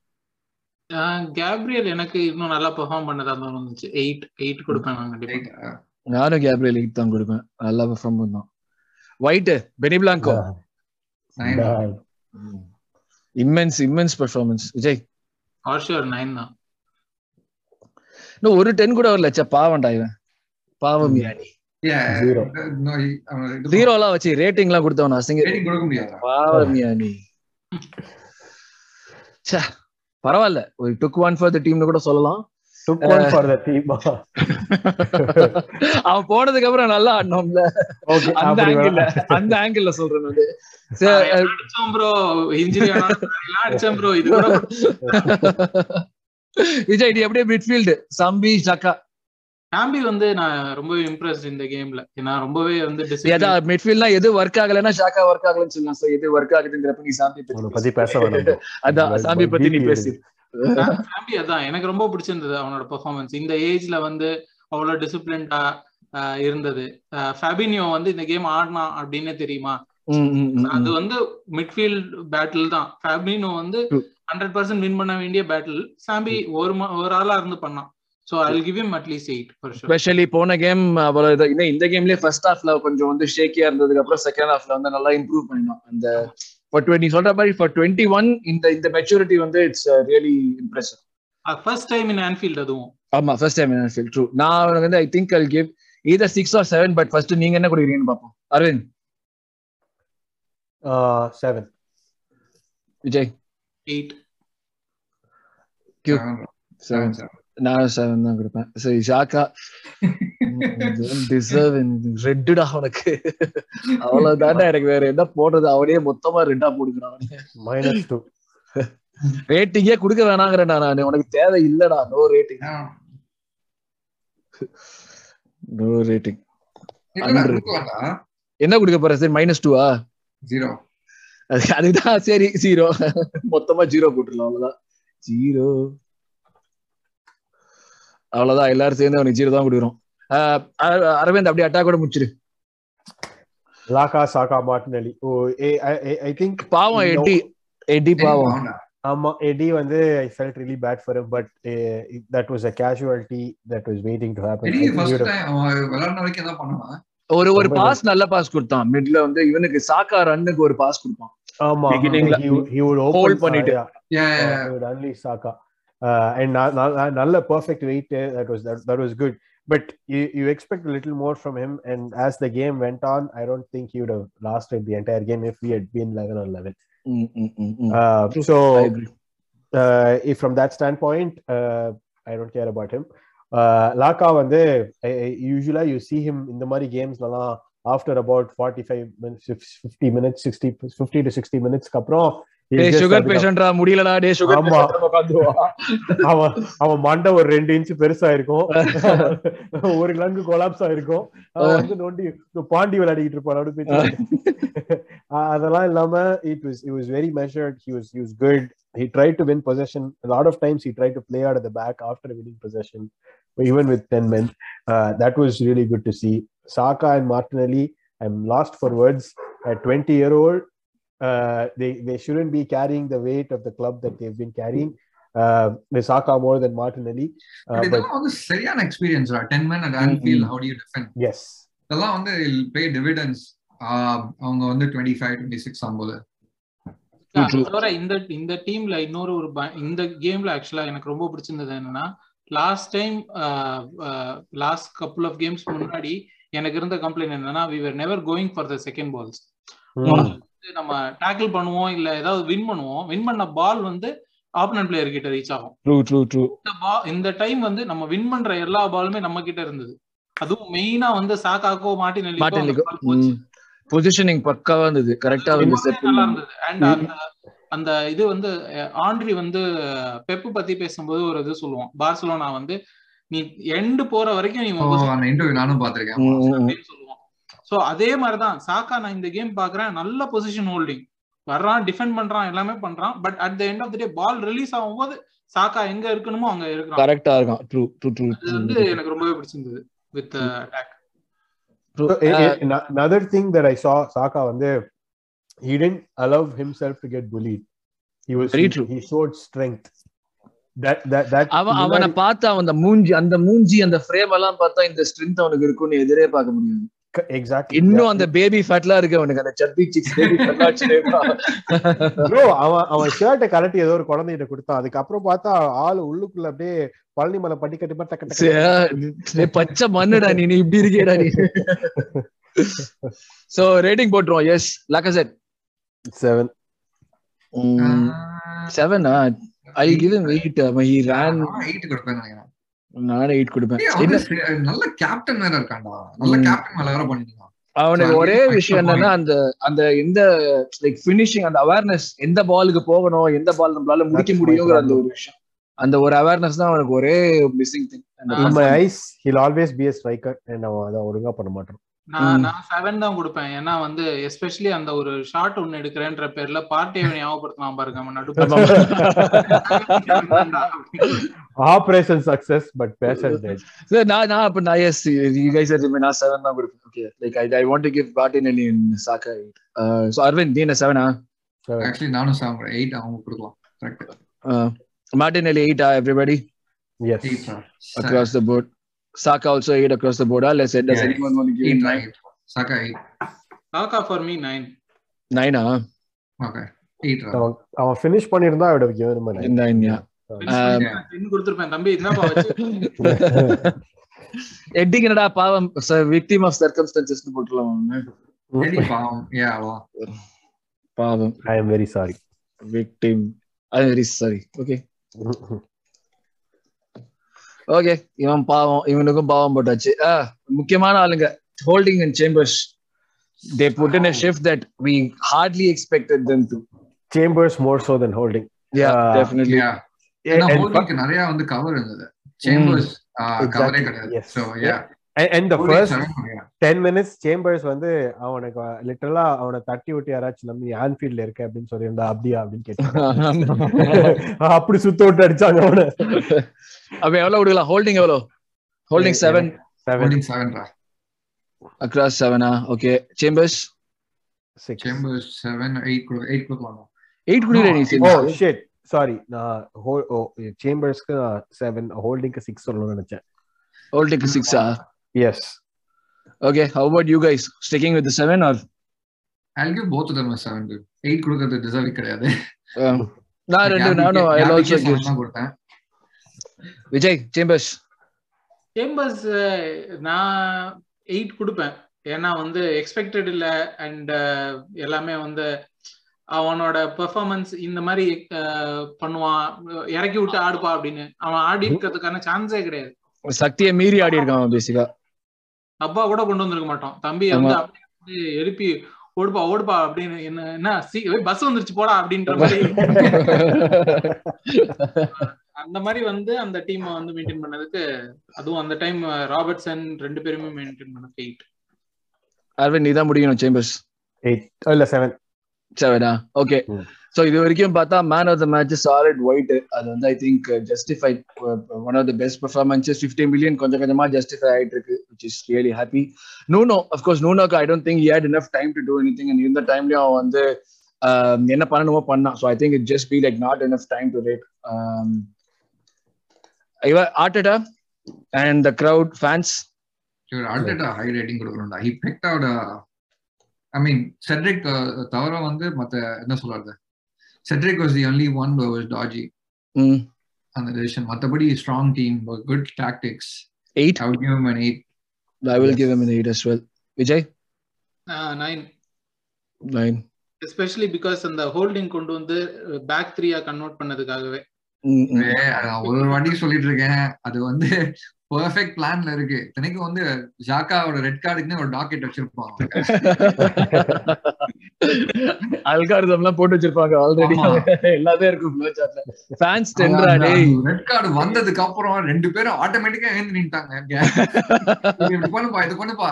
கேப்ரியல் எனக்கு இன்னும் நல்லா பெர்ஃபார்ம் பண்ணதா இருந்துச்சு எயிட் எயிட் கொடுப்பேன் நான் கண்டிப்பா. நானும் கேப்ரியல் எயிட் தான் கொடுப்பேன். நல்லா பெர்ஃபார்ம் பண்ணோம். White Benny Blanco immense immense performance Vijay. For sure nine தான். இன்னும் ஒரு டென் கூட வரல சே பாவம்டா இவன். பாவம் யானி Zero. ஜீரோ எல்லாம் வச்சு ரேட்டிங் எல்லாம் கொடுத்தவன் அசிங்க ரேட்டிங் கொடுக்க முடியாது? பாவம் யானி ச்சே பரவாயில்ல. ஒரு டுக் ஒன் ஃபார் த டீம்னு கூட சொல்லலாம். For the team. அவன் போனதுக்கு அப்புறம் நல்லா ஆடினோம்ல. Okay அந்த ஆங்கிள். அந்த ஆங்கிள் சொல்றேன் வந்து இது கூட விஜய் நீ அப்படியே மிட்ஃபீல்டு சம்பி சக்கா சாம்பி வந்து நான் ரொம்பவே இம்ப்ரெஸ்ட் இந்த கேம்ல ஏன்னா ரொம்பவே வந்து ஏதா மிட்ஃபீல்ட்னா எது ஒர்க் ஆகலைன்னா ஷாக்கா ஒர்க் ஆகலன்னு சொல்லலாம் சோ எது ஒர்க் ஆகுதுங்கிறப்ப நீ சாம்பி பத்தி பேச. வேணாம். அதான் சாம்பி பத்தி நீ பேசி. சாம்பி அதான் எனக்கு ரொம்ப பிடிச்சிருந்தது அவனோட பெர்ஃபார்மன்ஸ் இந்த ஏஜ்ல வந்து அவ்வளவு டிசிப்ளின்டா இருந்தது. ஃபேபினியோ வந்து இந்த கேம் ஆடினா அப்படின்னே தெரியுமா? அது. வந்து மிட்ஃபீல்ட் பேட்டில் தான். ஃபேபினியோ வந்து. ஹண்ட்ரட் பர்சன்ட் வின் பண்ண வேண்டிய பேட்டில் சாம்பி ஒரு ம- ஒரு ஆளா இருந்து பண்ணான். So I give him at least eight for sure especially போன கேம் அவ்வளவு இது- இன்னும் இந்த கேம்லயே ஃபர்ஸ்ட் ஹாஃப்ல கொஞ்சம் வந்து ஷேக்கியா இருந்ததுக்கு அப்புறம் செகண்ட் ஹாஃப்ல வந்து நல்லா இம்ப்ரூவ் பண்ணிடும் அந்த ஃபார் நீ சொல்ற மாதிரி ஃபார் டுவெண்ட்டி ஒன் இந்த இந்த மெச்சூரிட்டி வந்து it's really impressive first time in Anfield அதுவும். ஆமா ஃபர்ஸ்ட் டைம் ஃபீல் ட்ரூ நான் வந்து I think I'll give either six or seven but first நீங்க என்ன கொடுக்குறீங்கன்னு பார்ப்போம். Arvind Uh, seven. Vijay eight seven seven. நான் செவன் தான் கொடுப்பேன். சரி ஷாக்கா டிசர்வ் ரெட்டுடா அவனுக்கு அவ்வளவுதான்டா எனக்கு வேற என்ன போடுறது? அவனே மொத்தமா ரெட்டா போடுக்கிறான் மைனஸ் டூ ரேட்டிங்கே கொடுக்க வேணாங்கிறேன்டா நான். உனக்கு தேவை இல்லடா. No rating. No rating. என்ன கொடுக்க போற? சரி மைனஸ் டூவா. அது அதுதான் சரி ஜீரோ மொத்தமா ஜீரோ போட்டுடலாம் அவ்வளவுதான். ஜீரோ அவ்வளவுதான் எல்லாரும் சேர்ந்து அவனுக்கு ஜீரோ தான் கொடுக்குறோம். அரவிந்த் அப்படியே அட்டாக் கூட முடிச்சிரு. லாகா சாகா மார்டினலி ஓ ஐ திங்க் பாவம் எட்டி எட்டி பாவம். ஆமா எடி வந்து I felt really bad for but that was a casualty that was waiting to happen time அவன் விளையாடுன வரைக்கும் பண்ணுவான். ஒரு ஒரு பாஸ் நல்ல பாஸ் கொடுத்தான். மிட்ல வந்து இவனுக்கு சாக்கா ரன்னுக்கு ஒரு பாஸ் கொடுப்பான். ஆமா would open hold பண்ணிட்டு. yeah, Yeah, yeah, uh, yeah. he would unleash Saka uh, and na- na- na- நல்ல perfect weight uh, that was that, that was good but you, you expect a little more from him and as the game went on i don't think he would have lasted the entire game if we had been 11 on 11 ம், ம், ம், ம். uh, True. so I agree. uh, if from that standpoint, uh, I don't care about him. Uh, Laka வந்து யூஸ்வலா you see him இந்த மாதிரி கேம்ஸ்லாம் after about forty five minutes fifty minutes sixty fifty to sixty மினிட்ஸ்க்கு அப்புறம் he's டேய் just sugar பேஷண்டா முடியலடா டே சுகர் அவன் அவன் மண்டை ஒரு ரெண்டு இன்ச் பெருசா இருக்கும் ஒரு லங்கு கொலாப்ஸ் ஆயிருக்கும் அவன் வந்து நோண்டி பாண்டி விளையாடிட்டு இருப்பான் அப்படி அதெல்லாம் இல்லாம it was it was very measured he was use good he tried to win possession a lot of times he tried to play out of the back after winning possession even with 10 men uh, that was really good to see saka and martinelli i'm lost for words at 20 year old uh, they they shouldn't be carrying the weight of the club that they've been carrying uh, saka more than martinelli uh, But இதெல்லாம் வந்து சரியான experience டா. 10 men at Anfield, ம். how do you defend? yes இதெல்லாம் வந்து dividends. ஆஹ் அவங்க வந்து 25, 26 ஆகும்போது. True, true. தவிர இந்த இந்த டீம்ல இன்னொரு ஒரு ப- இந்த கேம்ல ஆக்சுவலா எனக்கு ரொம்ப பிடிச்சிருந்தது என்னன்னா last time last couple of games முன்னாடி எனக்கு இருந்த கம்ப்ளைண்ட் என்னன்னா we were never going for the second balls Mm. நம்ம டேக்கிள் பண்ணுவோம் இல்ல ஏதாவது வின் பண்ணுவோம் வின் பண்ண பால் வந்து ஆப்பனன்ட் பிளேயர் கிட்ட ரீச் ஆகும். ட்ரூ ட்ரூ ட்ரூ இந்த டைம் வந்து நம்ம வின் பண்ற எல்லா பாலுமே நம்ம கிட்ட இருந்தது. அதுவும் மெயினா வந்து சாக்காக்கோ மார்டின்லிக்கோ பொசிஷனிங் பக்காவா இருந்தது. கரெக்டா வந்து செட் இருந்தது. அண்ட் அந்த அந்த இது வந்து ஆண்ட்ரி வந்து பெப்பு பத்தி பேசும்போது ஒரு இது சொல்லுவான். பார்சலோனா வந்து நீ எண்டு போற வரைக்கும் நீ நானும் பார்த்திருக்கேன். சோ அதே மாதிரிதான் சாக்கா நான் இந்த கேம் பாக்குறேன் நல்ல பொசிஷன் ஹோல்டிங் வர்றான் டிஃபெண்ட் பண்றான் எல்லாமே பண்றான். But at the end of the day ball release ஆகும்போது சாக்கா எங்க இருக்கணுமோ அங்க இருக்கிறான். கரெக்டா இருக்கும் ட்ரூ ட்ரூ ட்ரூ அது வந்து எனக்கு ரொம்பவே பிடிச்சிருந்தது with attack ano- another thing that I saw Saka வந்து he didn't allow himself to get bullied. He was Very he, true. he showed strength. That that that அவன் அவனை பார்த்தா அந்த மூஞ்சி அந்த மூஞ்சி அந்த ஃப்ரேம் எல்லாம் பார்த்தா இந்த ஸ்ட்ரென்த் அவனுக்கு இருக்கும்னு எதிரே பார்க்க முடியாது. Exactly. இன்னும் அந்த பேபி ஃபேட்லாம் இருக்கு அவனுக்கு அந்த சப்பி சிக்ஸ் பேபி அவன் அவன் ஷர்ட்டை கலட்டி ஏதோ ஒரு குழந்தைகிட்ட கொடுத்தான். அதுக்கப்புறம் பார்த்தா ஆளு உள்ளுக்குள்ள அப்படியே பழனி மலை பட்டி கட்டி மாதிரி டக்கு பச்சை மண்ணுடா நீ நீ இப்படி இருக்கேடா நீ. சோ ரேட்டிங் போட்டுருவோம். Yes Lacazette seven. செவனா ஐ கிவ் him எயிட் அவன் ஹி ரன் eight கொடுப்பேன்னு நினைக்கிறேன். நானே எயிட் கொடுப்பேன். என்ன? நல்ல கேப்டன் வேற இருக்கான்டா. நல்ல. கேப்டன் வேலை வேற பண்ணிருக்கான் அவனுக்கு ஒரே விஷயம் என்னன்னா அந்த அந்த எந்த லைக் ஃபினிஷிங் அந்த அவேர்னஸ் எந்த பாலுக்கு போகணும் எந்த பால் நம்மளால முடிக்க முடியுங்கிற அந்த. ஒரு விஷயம். அந்த ஒரு அவேர்னஸ் தான் அவனுக்கு ஒரே missing thing In my eyes, he'll always be a striker. and அவன் அதை ஒழுங்கா பண்ண மாட்டான். நான். நான் செவன் தான் கொடுப்பேன். ஏன்னா வந்து எஸ்பெஷலி அந்த ஒரு ஷாட் ஒன்னு எடுக்கிறேன்ற பேர்ல பார்ட்டியை ஞாபகப்படுத்தலாம் பாருங்க நடுப்பு operation success but patient dead நான் நான் அப்ப நான் எஸ் யூ கைஸ் ஆர் நான் செவன் தான் கொடுப்பேன். Okay like I I want to give Martinelli in Saka so Aravind நீ என்ன செவனா ஆக்சுவலி நானும் செவன் எயிட் அவங்க கொடுக்கலாம். Correct Martinelli எயிட்டா everybody yes eight across the board. Saka also eight across the board. Ah, let's say does Yeah. anyone want to give eight nine? Eight Saka eight Saka for me nine Nine, ah, okay eight அவன் finish பண்ணிருந்தா அவட given him a nine. nine, yeah. Um, ten கொடுத்துருப்பேன் தம்பி என்னப்பா வச்சு Eddie என்னடா பாவம் victim of circumstances போட்டுலாம் பாவம் அவ்வளோ பாவம் I am very sorry. victim I'm very sorry okay okay இவன் பாவம் இவனுக்கும் பாவம் போட்டாச்சு. முக்கியமான ஆளுங்க Holding and Chambers they put in a shift that we hardly expected them to. Chambers more so then Holding yeah definitely. Yeah. ஏன்னா ஹோல்டிங்க்கு நிறைய வந்து கவர் இருந்தது. சேம்பர்ஸ் கவரே Exactly. கிடையாது. Yes. So yeah and the first ten minutes Chambers வந்து அவனுக்கு லிட்டரலா அவனை தட்டி விட்டு யாராச்சும் நம்பி ஆன்ஃபீல்ட்ல இருக்க அப்படின்னு சொல்லியிருந்தா அப்படியா அப்படின்னு கேட்டான் அப்படி சுத்த விட்டு அடிச்சாங்க அவனை. அப்ப எவ்வளவு விடுக்கலாம் ஹோல்டிங் எவ்வளவு? ஹோல்டிங் செவன் செவன் ஹோல்டிங் செவன்ரா அக்ராஸ் செவனா okay Chambers Chambers seven eight eight கொடுக்கலாம்? எயிட் குடிக்கிற நீ ஓ ஷிட் சாரி நான் சேம்பர்ஸ்க்கு செவன் ஹோல்டிங்க்கு சிக்ஸ் சொல்லணும்னு நினைச்சேன். ஹோல்டிங் சிக்ஸா yes okay how about you guys sticking with seven or I'll give both of them a seven dude. Eight கொடுக்கறது deserve கிடையாது. நான் ரெண்டு நானும் ஐ ஆல்சோ seven தான் கொடுத்தேன். விஜய் சேம்பர்ஸ் சேம்பர்ஸ் நான் எயிட் கொடுப்பேன். ஏன்னா வந்து எக்ஸ்பெக்டட் இல்ல அண்ட் எல்லாமே வந்து அவனோட பெர்ஃபார்மன்ஸ் இந்த மாதிரி பண்ணுவான். இறக்கி விட்டு ஆடுப்பா அப்படின்னு. அவன் ஆடி இருக்கிறதுக்கான சான்ஸே கிடையாது. சக்தியை மீறி ஆடி இருக்கான் பேசிக்கா அப்பா கூட கொண்டு வந்திருக்க மாட்டோம். தம்பி வந்து எழுப்பி ஓடுப்பா ஓடுப்பா அப்படின்னு என்ன என்ன பஸ் வந்துருச்சு போடா அப்படின்ற மாதிரி. அந்த மாதிரி வந்து அந்த டீம் வந்து மெயின்டைன் பண்ணதுக்கு அதுவும் அந்த டைம் ராபர்ட்சன் ரெண்டு பேருமே மெயின்டைன் பண்ணதுக்கு எயிட் அரவிந்த் நீ தான் முடிக்கணும் சேம்பர்ஸ் எயிட் இல்ல செவன் செவனா ஓகே. சோ இது வரைக்கும் பார்த்தா man of the match solid White அது வந்து I think justified one of the best performances fifty million கொஞ்சம் கொஞ்சமா ஜஸ்டிஃபை ஆயிட்டு இருக்கு which is really happy Nuno of course நூனோக்கு I don't think had enough time to do anything and இந்த டைம்லயும் அவன் வந்து um, என்ன பண்ணணுமோ பண்ணான். So I think it just be like not enough time to rate இவ Arteta and the crowd fans அல்டா high rating கொடுக்கணும்டா. He picked out I mean Cedric தவிர வந்து மத்த என்ன சொல்றது? Cedric was the only one was dodgy அந்த decision மத்தபடி strong team good tactics eight I would give him an 8 I will Yes. him an eight as well. Vijay nine nine especially because அந்த Holding கொண்டு வந்து back த்ரீயா convert பண்ணதுக்காகவே. ஒரு ஒரு வாட்டி சொல்லிட்டு இருக்கேன். அது வந்து பெர்ஃபெக்ட் பிளான்ல இருக்கு. இத்தனைக்கும் வந்து ஜாக்காவோட ரெட் கார்டுக்குன்னு ஒரு டாக்கெட் வச்சிருப்பான் அல்காரிதம் எல்லாம் போட்டு வச்சிருப்பாங்க ஆல்ரெடி. எல்லாமே இருக்கும் ஃபேன்ஸ் டென்ரா டேய். ரெட் கார்டு வந்ததுக்கு அப்புறம் ரெண்டு பேரும் ஆட்டோமேட்டிக்கா எழுந்து நின்ட்டாங்க இது பண்ணுப்பா இது பண்ணுப்பா.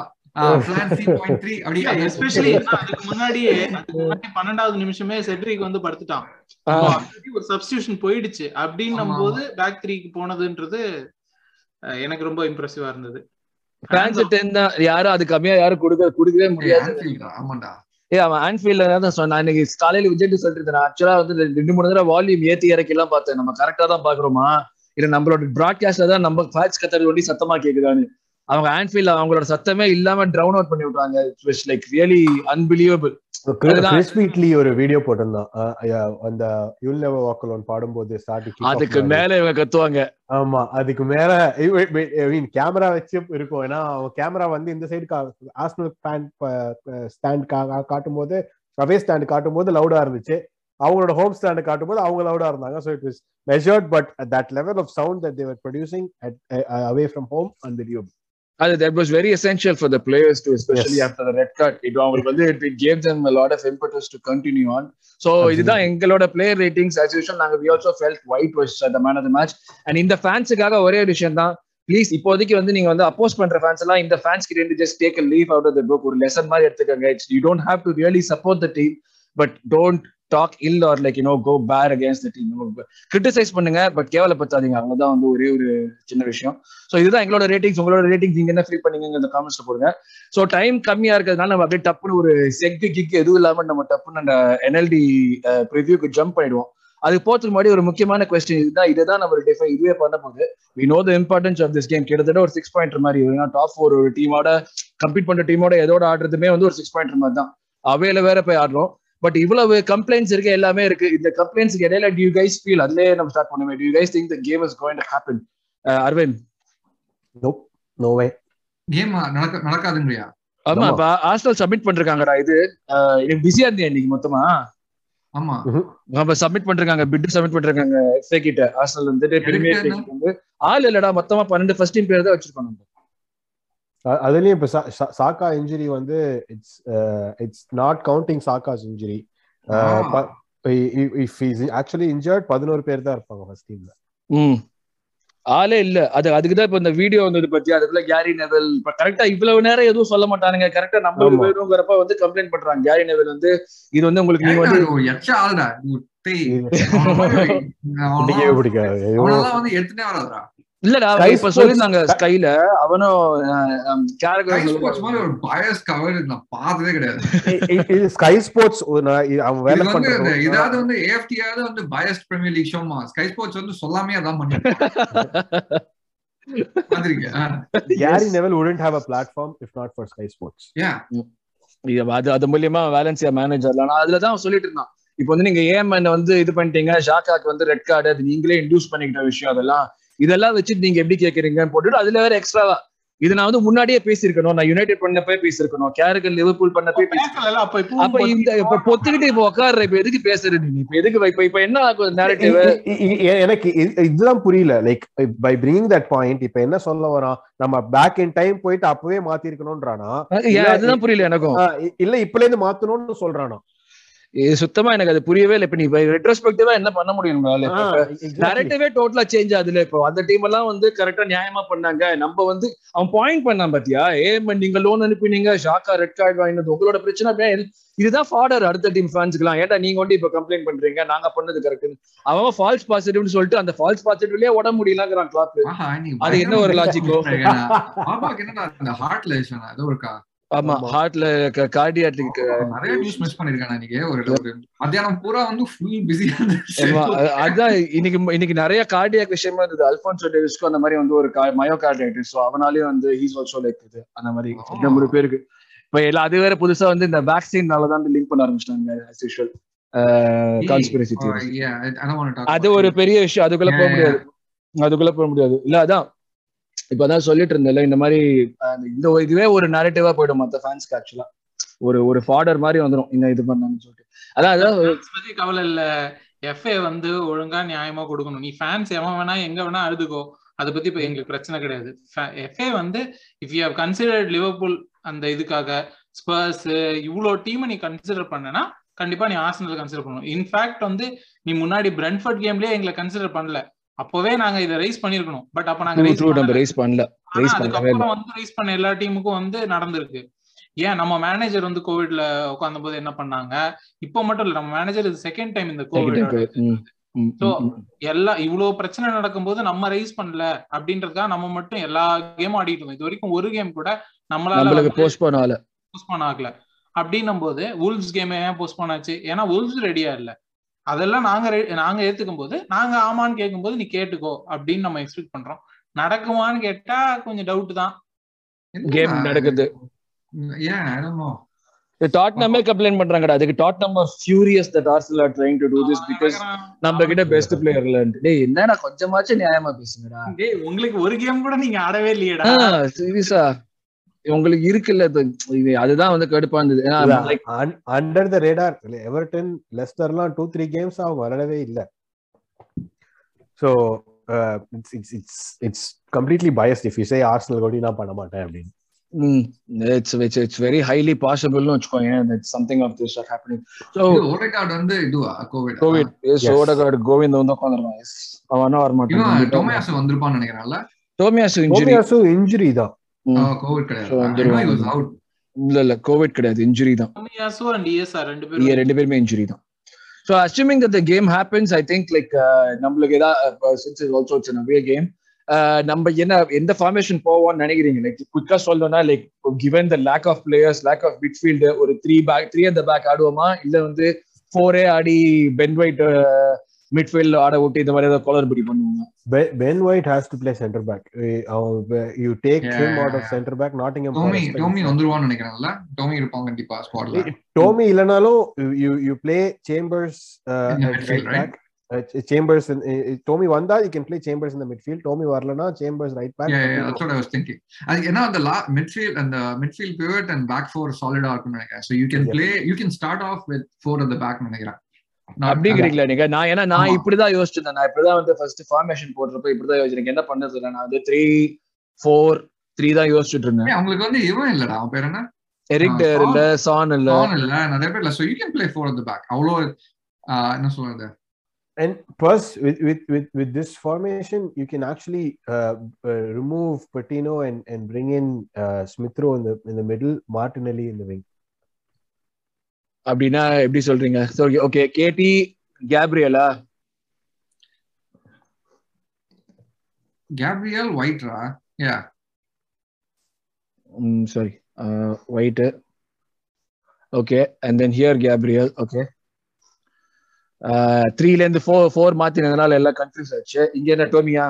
முன்னாடியே அதுக்கு முன்னாடி பன்னெண்டாவது நிமிஷமே செட்ரிக் வந்து படுத்துட்டான். ஒரு சப்ஸ்டியூஷன் போயிடுச்சு. அப்படின்னும். போது பேக் த்ரீக்கு போனதுன்றது எனக்கு ரொம்ப இம்ப்ரெசிவா இருந்தது. தான் யாரும் அது கம்மியா யாரும் கொடுக்க கொடுக்கவே முடியாது. ஆமாண்டா. ஏ அவன் ஆன்ஃபீல்ட்ல தான் சொன்னான். இன்னைக்கு காலையில விஜய் சொல்லிட்டு ஆக்சுவலா வந்து ரெண்டு- மூணு தடவை வால்யூம் ஏத்தி இறக்கி எல்லாம் பார்த்தேன். நம்ம கரெக்டா தான் பாக்குறோமா இல்ல நம்மளோட பிராட்காஸ்ட்ல தான் நம்ம ஃபேன்ஸ் கத்துறது ஒண்டி சத்தமா கேக்குதான்னு. அவங்க ஆன்ஃபீல்ட் அவங்களோட சத்தமே இல்லாம ட்ரவுன் அவுட் பண்ணி விட்டாங்க லைக் ரியலி அன்பிலியபிள் ஒரு வீடியோ போட்டிருந்தான். அஹ் அந்த யூல் நெவர் வாக் அலோன் பாடும்போது ஸ்டார்டிங் அதுக்கு மேல இவங்க கத்துவாங்க. ஆமா அதுக்கு மேல கேமரா வச்சு இருக்கும். ஏன்னா அவன் கேமரா வந்து இந்த சைடு ஆஸ்னல் ஃபேன் ஸ்டாண்ட் காட்டும் போது அவே ஸ்டாண்ட் காட்டும் போது லவுடா இருந்துச்சு. அவங்களோட ஹோம் ஸ்டாண்ட் காட்டும் போது அவங்க லவுடா இருந்தாங்க. So it is measured but that level of sound that they're producing away from home unbelievable அது that was very essential for the players to especially. After red card இது அவங்களுக்கு வந்து it gave them lot of importance to continue on so. இதுதான் எங்களோட player ratings as usual நாங்க we also felt White was the man of the match and இந்த ஃபேன்ஸுக்காக ஒரே ஒரு விஷயம் தான். ப்ளீஸ் இப்போதைக்கு வந்து நீங்க வந்து அப்போஸ் பண்ற ஃபேன்ஸ் எல்லாம் இந்த ஃபேன்ஸ் கிட்ட just take leave out of the book ஒரு லெசன் மாதிரி எடுத்துக்கோங்க. It's you don't have to really support the team but don't talk ill or like you know go bear against the team criticise பண்ணுங்க but கேவலப்படுத்தாதீங்க. அவ்வளவுதான் வந்து ஒரே ஒரு சின்ன விஷயம். ஸோ இதுதான் எங்களோட ரேட்டிங்ஸ் உங்களோட ரேட்டிங்ஸ் நீங்க என்ன ஃபீல் பண்ணீங்க இந்த காமெண்ட்ஸ் போடுங்க. ஸோ டைம் கம்மியா இருக்கிறதுனால நம்ம அப்படியே டப்புன்னு ஒரு செக்கு கிக் எதுவும் இல்லாம நம்ம டப்புன்னு அந்த என்எல்டி ப்ரிவியூக்கு ஜம்ப் பண்ணிடுவோம் அது போறதுக்கு முன்னாடி ஒரு முக்கியமான கொஸ்டின் இதுதான். இதுதான் நம்ம டிஃபை இதுவே பண்ண போது we know the importance of this game கிட்டத்தட்ட ஒரு சிக்ஸ் பாயிண்ட் மாதிரி. டாப் ஃபோர் ஒரு டீமோட கம்ப்ளீட் பண்ற டீமோட எதோட ஆடுறதுமே வந்து ஒரு சிக்ஸ் பாயிண்ட் மாதிரி தான். அவையில வேற போய் ஆடுறோம். பட் இவ்வளவு கம்ப்ளைண்ட்ஸ் இருக்கு எல்லாமே இருக்கு. இந்த கம்ப்ளைண்ட்ஸ்க்கு இடையில டியூ கைஸ் ஃபீல் அதுலயே நம்ம ஸ்டார்ட் பண்ணுவோம்? Do you guys think the game is going to happen Aravind nope no way game நடக்க நடக்காதுங்கறியா ஆமா. இப்ப ஹாஸ்டல் சப்மிட் பண்றாங்கடா இது. எனக்கு பிஸியா இருந்தேன் இன்னைக்கு மொத்தமா? ஆமா. நம்ம சப்மிட் பண்றாங்க பிட் சப்மிட் பண்றாங்க எஃப்ஏ கிட்ட. ஆர்சனல் வந்துட்டு பிரீமியர் எதுக்கு லீக் வந்து ஆள் இல்லடா. மொத்தமா பன்னெண்டு ஃபர்ஸ்ட் டீம் பேர் தான் வச்சிருக்கோம் நம்ம. அதுலயும் இப்ப சா- சா- சாக்கா இன்ஜுரி வந்து it's it's not counting Saka's injury. If is actually injured பதினோரு பேர் தான் இருப்பாங்க ஃபர்ஸ்ட் டீம்ல ம். ஆளே இல்ல. அது அதுக்கு தான் இப்ப இந்த வீடியோ வந்தது பத்தி. அதுக்குள்ள கேரி நெவல் இப்ப கரெக்டா இவ்வளவு நேரம் எதுவும் சொல்ல மாட்டானுங்க. கரெக்டா ஆமா. வேணுங்கிறப்ப வந்து கம்ப்ளைண்ட் பண்றாங்க. கேரி நெவல் வந்து இது வந்து உங்களுக்கு நீங்க வந்து எடுத்துனே வராதுடா. இல்லடா Sky இப்ப Sports- சொல்லியிருந்தாங்க ஸ்கைல அவனும் கேரக்டர் நான் பார்த்ததே கிடையாது. ஸ்கை ஸ்போர்ட்ஸ் அவன் வேலை பண்றது இதாவது வந்து ஆவது வந்து biased Premier League ஷோமா ஸ்கை ஸ்போர்ட்ஸ் வந்து சொல்லாமே அதான் பண்ணி Gary Neville wouldn't have a platform if not for Sky Sports அது அது மூலியமா வேலன்சியா மேனேஜர்ல நான் அதுலதான் சொல்லிட்டு இருந்தான். இப்போ வந்து நீங்க ஏஎம்என் வந்து இது பண்ணிட்டீங்க ஷாக்காக்கு வந்து ரெட் கார்டு அது நீங்களே இன்டியூஸ் பண்ணிக்கிட்ட விஷயம் அதெல்லாம். இதெல்லாம் வச்சு நீங்க எப்படி கேக்குறீங்கன்னு போட்டுட்டு அதுல வேற எக்ஸ்ட்ராவா இது நான் வந்து முன்னாடியே பேசியிருக்கணும். நான் யுனைடெட் பண்ணப்பே பேசியிருக்கணும். கேரகல் லிவர்பூல் பண்ணப்பே பேசியிருக்கணும் பேசல அப்ப இந்த இப்ப பொத்துக்கிட்டு இப்ப உட்கார்ற இப்ப எதுக்கு பேசுற நீ? இப்ப எதுக்கு இப்ப இப்ப என்ன ஆகும் நேரட்டிவ் எனக்கு இது- இதுதான் புரியல. Like by bringing that point இப்ப என்ன சொல்ல வரான்? நம்ம பேக் இன் டைம் போயிட்டு அப்பவே மாத்திருக்கணும்ன்றானா? அதுதான் புரியல எனக்கும். இல்ல இப்பல இருந்து மாத்தணும்னு சொல்றானா? இது சுத்தமா எனக்கு அது புரியவே இல்லை. இப்ப நீ ரெட்ரோஸ்பெக்டிவா என்ன பண்ண முடியும். நரேட்டிவே டோட்டலா சேஞ்ச் ஆகுதுல இப்போ. அந்த டீம் எல்லாம் வந்து கரெக்டா நியாயமா பண்ணாங்க. நம்ம வந்து அவன் பாயிண்ட் பண்ணான் பாத்தியா? ஏன் நீங்க லோன் அனுப்பினீங்க ஷாக்கா ரெட் கார்டு வாங்கினது உங்களோட பிரச்சனை அப்படியே இதுதான் ஃபாடர் அடுத்த டீம் ஃபேன்ஸ்க்குலாம் ஏன்டா நீங்க வந்து இப்ப கம்ப்ளைண்ட் பண்றீங்க? நாங்க பண்ணது கரெக்ட் அவன் ஃபால்ஸ் பாசிட்டிவ்னு சொல்லிட்டு அந்த ஃபால்ஸ் பாசிட்டிவ்லயே உட முடியலங்கிறான் கிளாப் அது என்ன ஒரு? பாபாக்கு என்னடா இந்த ஹார்ட் லேஷன் ஏதோ இருக்கா? ஆமா. ஹார்ட்ல கார்டியாட்டிக் நிறைய நியூஸ் மிஸ் பண்ணிருக்கானே இன்னைக்கு ஒரு மத்தியானம் பூரா வந்து ஃபுல் பிஸியா அதான் இன்னைக்கு இன்னைக்கு நிறைய கார்டியாக் விஷயமா இருந்தது. அல்போன்சோ டேவிஸ்க்கு அந்த மாதிரி வந்து ஒரு மயோ கார்டியாட்டிஸ் ஸோ அவனாலேயும் வந்து ஹீஸ் ஆல்சோ லைக் இது அந்த மாதிரி. ரெண்டு மூணு பேருக்கு. இப்ப எல்லாம் அது வேற புதுசா வந்து இந்த வேக்சின்னால தான் லிங்க் பண்ண ஆரம்பிச்சிட்டாங்க as usual. கான்ஸ்பிரசி அது ஒரு பெரிய விஷயம் அதுக்குள்ள போக முடியாது. அதுக்குள்ள போக முடியாது. இல்ல அதான். இப்பதான் சொல்லிட்டு இருந்தல இந்த மாதிரி இந்த இதுவே ஒரு நரேட்டிவா போயிடும் மத்த ஃபேன்ஸ்க்கு ஆக்சுவலா ஒரு ஒரு ஃபாடர் மாதிரி வந்துடும் இந்த இது பண்ணாங்கன்னு சொல்லிட்டு. அதான் அதான் கவலை இல்ல. எஃப்ஏ வந்து ஒழுங்கா நியாயமா கொடுக்கணும். நீ ஃபேன்ஸ் எவன் வேணா எங்க வேணா அழுதுக்கோ. அதை பத்தி இப்ப எங்களுக்கு பிரச்சனை கிடையாது. எஃப்ஏ வந்து if you have considered Liverpool அந்த இதுக்காக ஸ்பர்ஸ் இவ்வளோ டீமை நீ கன்சிடர் பண்ணனா கண்டிப்பா நீ ஆர்சனல் கன்சிடர் பண்ணணும். இன்ஃபேக்ட் வந்து நீ முன்னாடி பிரென்ஃபர்ட் கேம்லயே எங்களை கன்சிடர் பண்ணல. அப்பவே நாங்க இதை ரைஸ் பண்ணிருக்கணும் பட் அப்ப நாங்க ரைஸ் பண்ணல. ரைஸ் அதுக்கப்புறம் வந்து ரைஸ் பண்ண எல்லா டீமுக்கும் வந்து நடந்திருக்கு. ஏன்? நம்ம மேனேஜர் வந்து கோவிட்ல உட்கார்ந்த போது என்ன பண்ணாங்க? இப்போ மட்டும் இல்ல நம்ம மேனேஜர் இது செகண்ட் டைம் இந்த கோவிட் ம். எல்லா இவ்வளவு பிரச்சனை நடக்கும்போது நம்ம ரைஸ் பண்ணல அப்படின்றதுக்காக நம்ம மட்டும் எல்லா கேமும் ஆடிட்டு இருந்தோம் இது வரைக்கும் ஒரு கேம் கூட நம்மளால நம்மளுக்கு போஸ்ட்போன் ஆகல. போஸ்ட்போன் ஆகல. அப்படின்னும் போது உல்ஸ் கேம் ஏன் போஸ்ட்போன் ஆச்சு? ஏன்னா உல்ஸ் ரெடியா இல்ல. அதெல்லாம் நாங்க நாங்க ஏத்துக்கும் போது நாங்க ஆமான்னு கேட்கும்போது நீ கேட்டுக்கோ அப்படின்னு நம்ம எக்ஸ்பெக்ட் பண்றோம். நடக்குமான்னு கேட்டா கொஞ்சம் டவுட் தான். கேம் நடக்குது. ஏன்? Know. டாட்னமே கம்ப்ளைண்ட் பண்றாங்கடா. அதுக்கு Tottenham furious that Arsenal are trying to do this because நம்ம கிட்ட பெஸ்ட் பிளேயர்ல டேய் என்னடா கொஞ்சமாச்சும் நியாயமா பேசுங்கடா. டேய் உங்களுக்கு ஒரு கேம் கூட நீங்க ஆடவே இல்லையேடா. சீரியஸா. உங்களுக்கு இருக்குல்ல அதுதான் வந்து கடுப்பா இருந்தது. அண்டர் த ரேடார் எவர்டன் லெஸ்டர்லாம் டூ த்ரீ கேம்ஸ் அவங்க விளையாடவே இல்ல. So it's it's it's it's completely biased if you say Arsenal கூட நான் பண்ண மாட்டேன் அப்படின்னு. It's it's it's very highly பாசிபிள்னு வச்சுக்கோங்க it's something of this are happening இது ஓடகார்டு வந்து இதுவா? கோவிட் கோவிட் சோடகார்டு கோவிந்த் வந்து உட்காந்துருவான் அவனா வர மாட்டான் டொமேஸ் வந்திருப்பான்னு நினைக்கிறேன்ல. டோமியாஸ் இன்ஜுரி டோமியாஸும் இன்ஜுரி தான். இல்ல இல்ல கோவிட் கிடையாது. இன்ஜுரி தான். ரெண்டு பேரும். ரெண்டு பேருமே இன்ஜுரி தான். So assuming the game happens I think like நம்மளுக்கு ஏதாவது since is also it's away game நம்ம என்ன எந்த ஃபார்மேஷன் போவோம்னு நினைக்கிறீங்க? லைக் குயிக்கா சொல்லணும்னா like given the lack of players lack of midfield ஒரு த்ரீ பேக் த்ரீ அந்த பேக் ஆடுவோமா? இல்ல வந்து ஃபோரே ஆடி பென் ஒயிட் மிட்ஃபீல்ட் ஆட விட்டு இந்த மாதிரி ஏதாவது குளறுபடி பண்ணுவாங்க. Ben White has to play centre back you take. Him out of centre back Nottingham Tomi Tomi வந்துருவான்னு நினைக்கிறேன்ல. டோமி இருப்பான் கண்டிப்பா ஸ்குவாட்ல டோமி இல்லனாலும் you you play Chambers In the midfield, right? Chambers Tomi வந்தா யூ கேன் பிளே சேம்பர்ஸ் இந்த midfield Tomy வரலனா Chambers right Yeah, yeah, that's back what I was thinking. அது ஏன்னா அந்த லா மிட்ஃபீல்ட் அந்த midfield pivot and back four சாலிடா இருக்கும்னு நினைக்கிறேன். So you can. Play you can start off with four at the back நினைக்கிறேன். அப்படிங்கிறீங்களா நீங்க? நான் ஏன்னா நான். இப்படிதான் யோசிச்சிருந்தேன். நான் இப்படிதான் வந்து ஃபர்ஸ்ட் ஃபார்மேஷன் போடுறப்ப இப்படிதான் யோசிச்சிருக்கேன் என்ன இல்லை? நான் வந்து த்ரீ ஃபோர் த்ரீ தான் யோசிச்சுட்டு இருந்தேன். ஏய், அவங்களுக்கு வந்து இவன் இல்லடா. அவன் பேர் என்ன? எரிக் டேர் இல்ல சான் இல்ல. இல்ல. நிறைய பேர் இல்ல. So you can play four at the back அவ்வளோ ஆஹ், என்ன சொல்றது? And plus, with with with with this formation, you can actually uh, uh, remove Patino and and bring in uh, Smithrow in the in the middle, Martinelli in the wing. அப்படின்னா எப்படி சொல்றீங்க? Okay கேடி கேப்ரியலா Gabriel ஒயிட்ரா yeah sorry White okay and then here Gabriel okay த்ரீல இருந்து four four மாத்தினதுனால எல்லாம் confuse ஆச்சு. இங்க என்ன டோமியா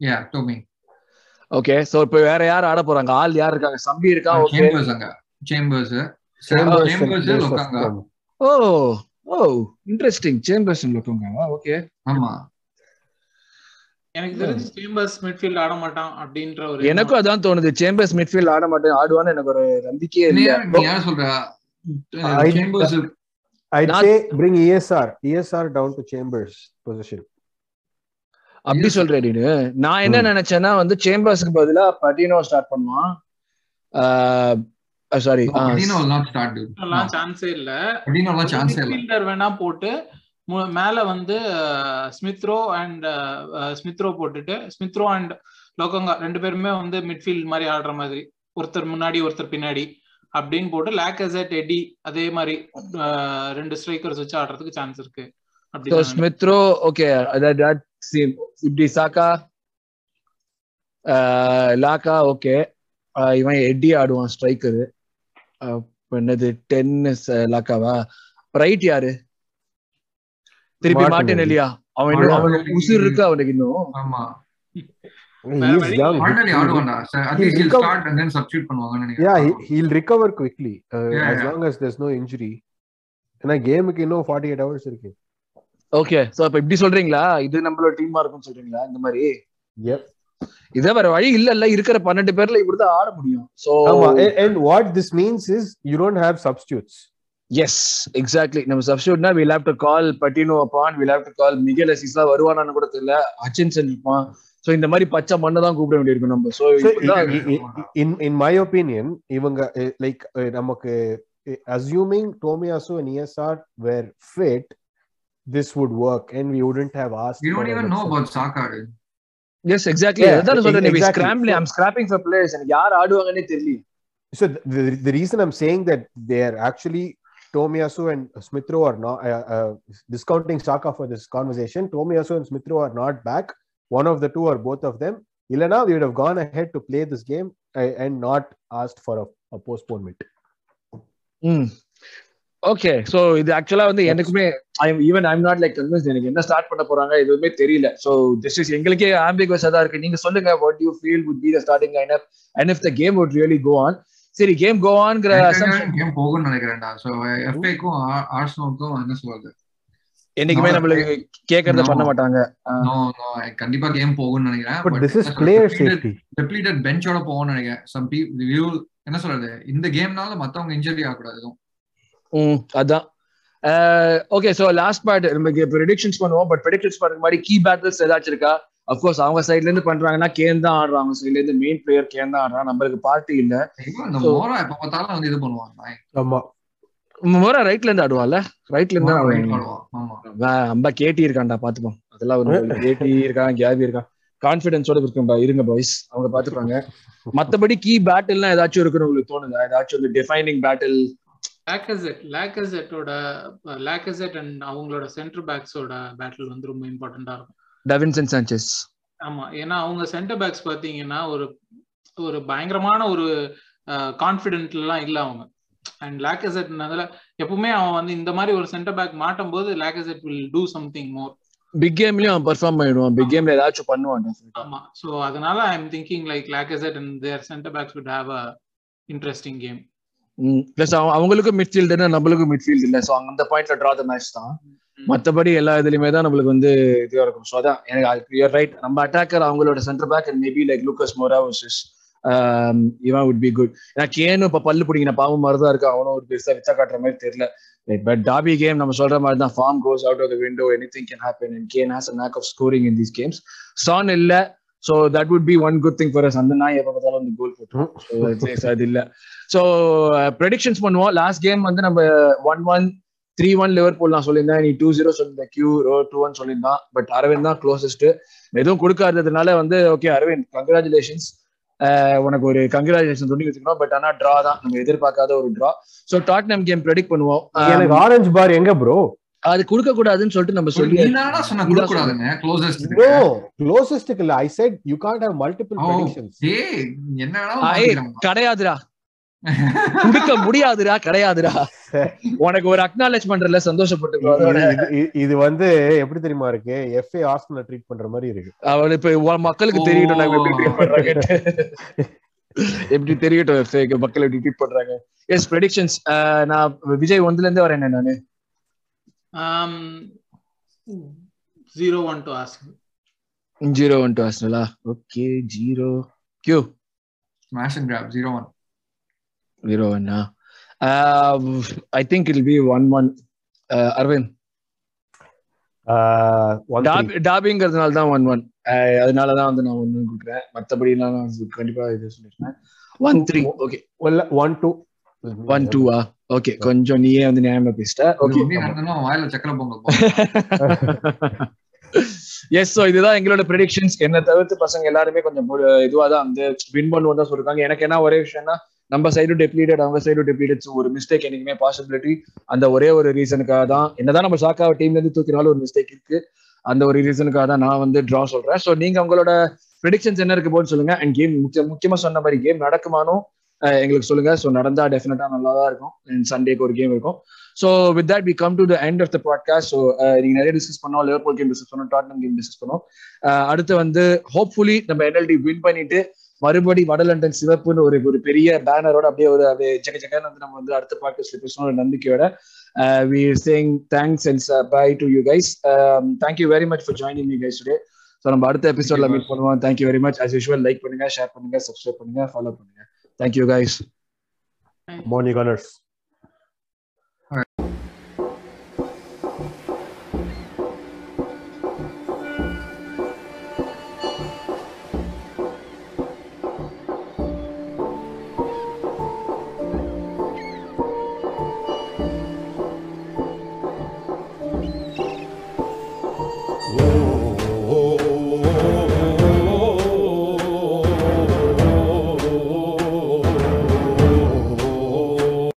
யா டோமி ஓகே சோ இப்போ வேற யார் ஆட போறாங்க? ஆள் யார் இருக்காங்க? சம்பி இருக்கா? Okay Chambers oh oh interesting Chambers Lokonga okay ஆமா. எனக்கு தெரிஞ்சு சேம்பர்ஸ் மிட்ஃபீல்ட் ஆட மாட்டான் அப்படின்ற ஒரு எனக்கும் அதான் தோணுது. சேம்பர்ஸ் மிட்ஃபீல்ட் ஆட மாட்டேன். ஆடுவான்னு எனக்கு ஒரு நம்பிக்கையே இல்ல. நீ யார் சொல்ற? Chambers I'd say bring ESR, ESR down to Chambers position. அப்படி சொல்றேன் நீனு. நான் என்ன. நினைச்சேன்னா வந்து சேம்பர்ஸ்க்கு பதிலா பட்டினோ ஸ்டார்ட் பண்ணுவான். சாரி ஸ்டார்ட் எல்லாம் சான்ஸே இல்ல. சான்ஸே இல்ல. மிட்ஃபீல்டர் வேணா போட்டு மேல வந்து ஸ்மித்ரோ அண்ட் ஸ்மித்ரோ போட்டுட்டு ஸ்மித்ரோ அண்ட் லோகங்கா ரெண்டு பேருமே வந்து மிட்ஃபீல்ட் மாதிரி ஆடுற மாதிரி ஒருத்தர் முன்னாடி ஒருத்தர் பின்னாடி அப்படின்னு போட்டு லேக்கசெட் எடி அதே மாதிரி ரெண்டு ஸ்ட்ரைக்கர்ஸ் வச்சு ஆடுறதுக்கு சான்ஸ் இருக்கு. ஸ்மித்ரோ ஓகே இப்படி சாக்கா லாக்கா ஓகே இவன் எட்டி ஆடுவான் ஸ்ட்ரைக்கரு என்னது டென்னிஸ் லாக்காவா? ரைட் யாரு? திருப்பி. மார்டின் எலியா அவன் Martinelli. உசுர் இருக்கு அவனுக்கு இன்னும். ஆமா. Recover quickly. Uh, Yeah, as yeah. long as there's no injury. ஏன்னா கேமுக்கு இன்னும் ஃபார்ட்டி எயிட் ஹவர்ஸ் இருக்கு. ஓகே சோ அப்ப இப்படி சொல்றீங்களா? இது நம்மளோட டீமா இருக்கும்னு சொல்றீங்களா? இந்த மாதிரி? Yep. இதே வேற வழி இல்ல இல்ல இருக்கிற பன்னெண்டு பேர்ல இப்படிதான் ஆட முடியும். So and what this means is you don't have substitutes. Yes exactly நம்ம சப்ஸ்டியூட்னா will have to call Patino upon will have to call Mikel அசிஸ்லாம் வருவானான்னு கூட தெரியல. ஹச்சின்சன் இருப்பான். சோ இந்த மாதிரி பச்சை மண்ணை தான் கூப்பிட வேண்டியிருக்கும் நம்ம. So in in my opinion இவங்க eh, like eh, நமக்கு eh, assuming Tomiyasu and ESR were fit this would work and we wouldn't have asked you don't even know. About Saka yes exactly Yeah, அதான் சொல்றேன் exactly. Scrambling I'm scrapping for players எனக்கு யார் ஆடுவாங்கன்னே தெரியல So the, the, the reason I'm saying that they are actually Tomiyasu and Smithrow are not uh, uh, discounting Saka for this conversation. Tomiyasu and Smithrow are not back. One of the two or both of them. Ilana, we would have gone ahead to play this game uh, and not asked for a, a postponement. ம் Okay so இது ஆக்சுவலா வந்து எனக்குமே I even I'm not like convince எனக்கு என்ன start பண்ண போறாங்க எதுவுமே தெரியல. சோ திஸ் இஸ் எங்களுக்கே ஆம்பிகஸா தான் இருக்கு. நீங்க சொல்லுங்க what you feel would be the starting line up and if the game would really go on சரி கேம் கோ ஆன்ங்கிற assumption கேம் போகும்னு நினைக்கிறேன்டா. சோ எஃப்ஏக்கும் ஆர்சனலுக்கும் என்ன சொல்றது? என்னைக்குமே No, நம்மளுக்கு கேக்குறத no. பண்ண மாட்டாங்க. கண்டிப்பா கேம் போகும்னு நினைக்கிறேன். But this is player safety. டெப்ளீட்டட் பெஞ்சோட போகும்னு நினைக்கிறேன். சம் வியூ என்ன சொல்றது? இந்த கேம்னால மத்தவங்க இன்ஜுரி ஆகக்கூடாது. எதுவும் ம் அதான். ஓகே சோ லாஸ்ட் பார்ட் நம்ம ப்ரெடிக்ஷன்ஸ் பண்ணுவோம் பட் ப்ரெடிக்ஷன்ஸ் பண்றதுக்கு முன்னாடி கீ பேட்டில்ஸ் ஏதாச்சும் இருக்கா? அஃப்கோர்ஸ் அவங்க சைட்ல இருந்து பண்றாங்கன்னா கேன் தான் ஆடுறாங்க அவங்க சைட்ல இருந்து மெயின் பிளேயர் கேன் தான் ஆடுறான். நம்மளுக்கு பார்ட்டி இல்ல. மோரா எப்ப பார்த்தாலும் வந்து இது பண்ணுவான் ஆமா. முறை ரைட்ல இருந்து ஆடுவான்ல? ரைட்ல இருந்து மோரா ஆடுவான். அம்பா கேட்டி இருக்கான்டா பாத்துப்போம் அதெல்லாம் ஒரு கேட்டி இருக்கான் கேபி இருக்கான். கான்பிடன்ஸோட இருக்கும்பா இருங்க பாய்ஸ் அவங்க பாத்துப்பாங்க மத்தபடி கீ பேட்டில்லாம் ஏதாச்சும் இருக்குன்னு உங்களுக்கு தோணுதா? ஏதாச்சும் ஒரு டிஃபைனிங் பேட்டில் லேக்கசெட் லேக்கசெட்டோட லேக்கசெட் அண்ட் அவங்களோட சென்டர் பேக்ஸோட பேட்டில் வந்து ரொம்ப இம்பார்ட்டண்டா இருக்கும். டெவின்சன் சாnchez ஆமா. ஏன்னா அவங்க சென்டர் பேக்ஸ் பாத்தீங்கன்னா ஒரு ஒரு பயங்கரமான ஒரு கான்பிடென்ட்ல எல்லாம் இல்ல அவங்க. அண்ட் லேக்கசெட்னால எப்பவுமே அவன் வந்து இந்த மாதிரி ஒரு சென்டர் பேக் மாட்டும் போது Lacazette will do something more big கேம்லயும் அவன் பெர்ஃபார்ம் பண்ணிடுவான் பிக் கேம்ல ஏதாச்சும் பண்ணுவான். ஆமா. சோ அதனால I am thinking like Lacazette and their centre backs would have a interesting game plus அவங்களுக்கும் மிட்ஃபீல்டுனா நம்மளுக்கும் மிட்ஃபீல்டு இல்ல. சோ அந்த பாயிண்ட்ல டிரா த மேட்ச் தான். மத்தபடி எல்லா இதுலயுமே தான் நம்மளுக்கு வந்து இதுவா இருக்கும். ஸோ அதான் எனக்கு ரைட் நம்ம அட்டாக்கர் அவங்களோட centre back and maybe like Lucas Moura versus இவன் would be குட் ஏன்னா கேனும் இப்ப பல்லு பிடிக்கிற பாவம் மாதிரி தான் இருக்கு. அவனும் ஒரு பெருசா விச்சா காட்டுற மாதிரி தெரியல. பட் டாபி கேம் நம்ம சொல்ற மாதிரி தான். Form goes out of the window anything can happen and Kane has a knock of scoring in these games Son இல்ல. So that would be one good thing for us அந்த நாய் எப்போ பார்த்தாலும் வந்து கோல் போட்டுரும். அது இல்ல. ஸோ ப்ரெடிக்ஷன்ஸ் பண்ணுவோம். லாஸ்ட் கேம் வந்து நம்ம one one three one Liverpool நான் சொல்லியிருந்தேன். நீ டூ ஜீரோ சொல்லியிருந்தேன் கியூ ரோ டூ ஒன் சொல்லியிருந்தான். பட் அரவிந்த் தான் க்ளோசஸ்ட் எதுவும் கொடுக்காததுனால வந்து ஓகே அரவிந்த் கங்க்ராச்சுலேஷன்ஸ் உனக்கு ஒரு கங்க்ராச்சுலேஷன் துணி வச்சுக்கணும். பட் ஆனா ட்ரா தான். நம்ம எதிர்பார்க்காத ஒரு draw so Tottenham game predict பண்ணுவோம். எனக்கு ஆரஞ்சு பார் எங்க ப்ரோ அது கொடுக்க கூடாதுன்னு சொல்லிட்டு நம்ம சொல்லி நீ தானடா சொன்ன கொடுக்க கூடாதுங்க க்ளோசஸ்ட் நோ க்ளோசஸ்ட் இல்ல. I said you can't have multiple. Predictions ஏய் என்ன ஐ, வேணாலும் கிடையாதுடா. கொடுக்க முடியாதுடா கிடையாதுடா. உனக்கு ஒரு அக்னாலேஜ்மெண்ட் இல்ல சந்தோஷப்பட்டுக்கோ அதோட இது வந்து எப்படி தெரியுமா இருக்கு? எஃப்ஏ ஆர்சனல் ட்ரீட் பண்ற மாதிரி இருக்கு. அவன் இப்ப மக்களுக்கு தெரியட்டும் நாங்க எப்படி ட்ரீட் பண்றாங்க எப்படி தெரியட்டும் FA க்கு மக்கள் எப்படி ட்ரீட் பண்றாங்க? எஸ் ப்ரெடிக்ஷன்ஸ் நான் விஜய் ஒன்றுல இருந்து வரேன் நானு. Zero one to ask zero one to ஆஸ்னலா okay zero Q smash and grab zero one zero ஒன்னா I think I'll be one one Aravind one டாபி டாபிங்கிறதுனால தான் ஒன் ஒன் அதனாலதான் வந்து நான் ஒன்னு கொடுக்குறேன். மத்தபடி நான் கண்டிப்பா இது சொல்லிருக்கேன் one three okay one two one டூவா ஓகே கொஞ்சம் நீயே வந்து நியாயமா பேசிட்ட. ஓகே. சக்கர பொங்கல். எஸ் ஸோ இதுதான் எங்களோட ப்ரெடிக்ஷன்ஸ் என்ன தவிர்த்து பசங்க எல்லாருமே கொஞ்சம் இதுவா தான் வந்து வின் பண்ணுவோம் தான் சொல்லிருக்காங்க. எனக்கு என்ன ஒரே விஷயம்னா நம்ம சைடு டெப்ளீடட் அவங்க சைடு டெப்ளீடட் ஒரு மிஸ்டேக் என்னைக்குமே பாசிபிலிட்டி அந்த ஒரே ஒரு ரீசனுக்காக தான் என்னதான் நம்ம ஷாக்காவை டீம்ல இருந்து தூக்கினாலும் ஒரு மிஸ்டேக் இருக்கு. அந்த ஒரு ரீசனுக்காக தான் நான் வந்து டிரா சொல்றேன். ஸோ நீங்க உங்களோட ப்ரெடிக்ஷன்ஸ் என்ன இருக்கு போன்னு சொல்லுங்க. அண்ட் கேம் முக்கிய முக்கியமா சொன்ன மாதிரி கேம் நடக்குமானோ எங்களுக்கு சொல்லுங்க. ஸோ நடந்தா டெஃபினட்டா நல்லா தான் இருக்கும். சண்டேக்கு ஒரு கேம் இருக்கும். So with that we come to the end of the podcast so நீங்க நிறைய டிஸ்கஸ் பண்ணோம். லிவர்பூல் கேம் டிஸ்கஸ் பண்ணோம். டாட்னம் கேம் டிஸ்கஸ் பண்ணோம். அடுத்து வந்து ஹோப்ஃபுல்லி நம்ம என்எல்டி வின் பண்ணிட்டு மறுபடி வடலண்டன் சிவப்புன்னு ஒரு ஒரு பெரிய பேனரோட அப்படியே ஒரு அப்படியே ஜெக ஜெகன்னு வந்து நம்ம வந்து அடுத்த பாட்காஸ்ட்ல பேசணும் ஒரு நம்பிக்கையோட. We saying thanks and bye to you guys thank you very much for joining you guys today so நம்ம அடுத்த எபிசோட்ல மீட் பண்ணுவோம். Thank you very much as usual like பண்ணுங்க ஷேர் பண்ணுங்க சப்ஸ்கிரைப் பண்ணுங்க ஃபாலோ பண்ணுங்க. தேங்க்யூ கைஸ் மோனி கனர்ஸ்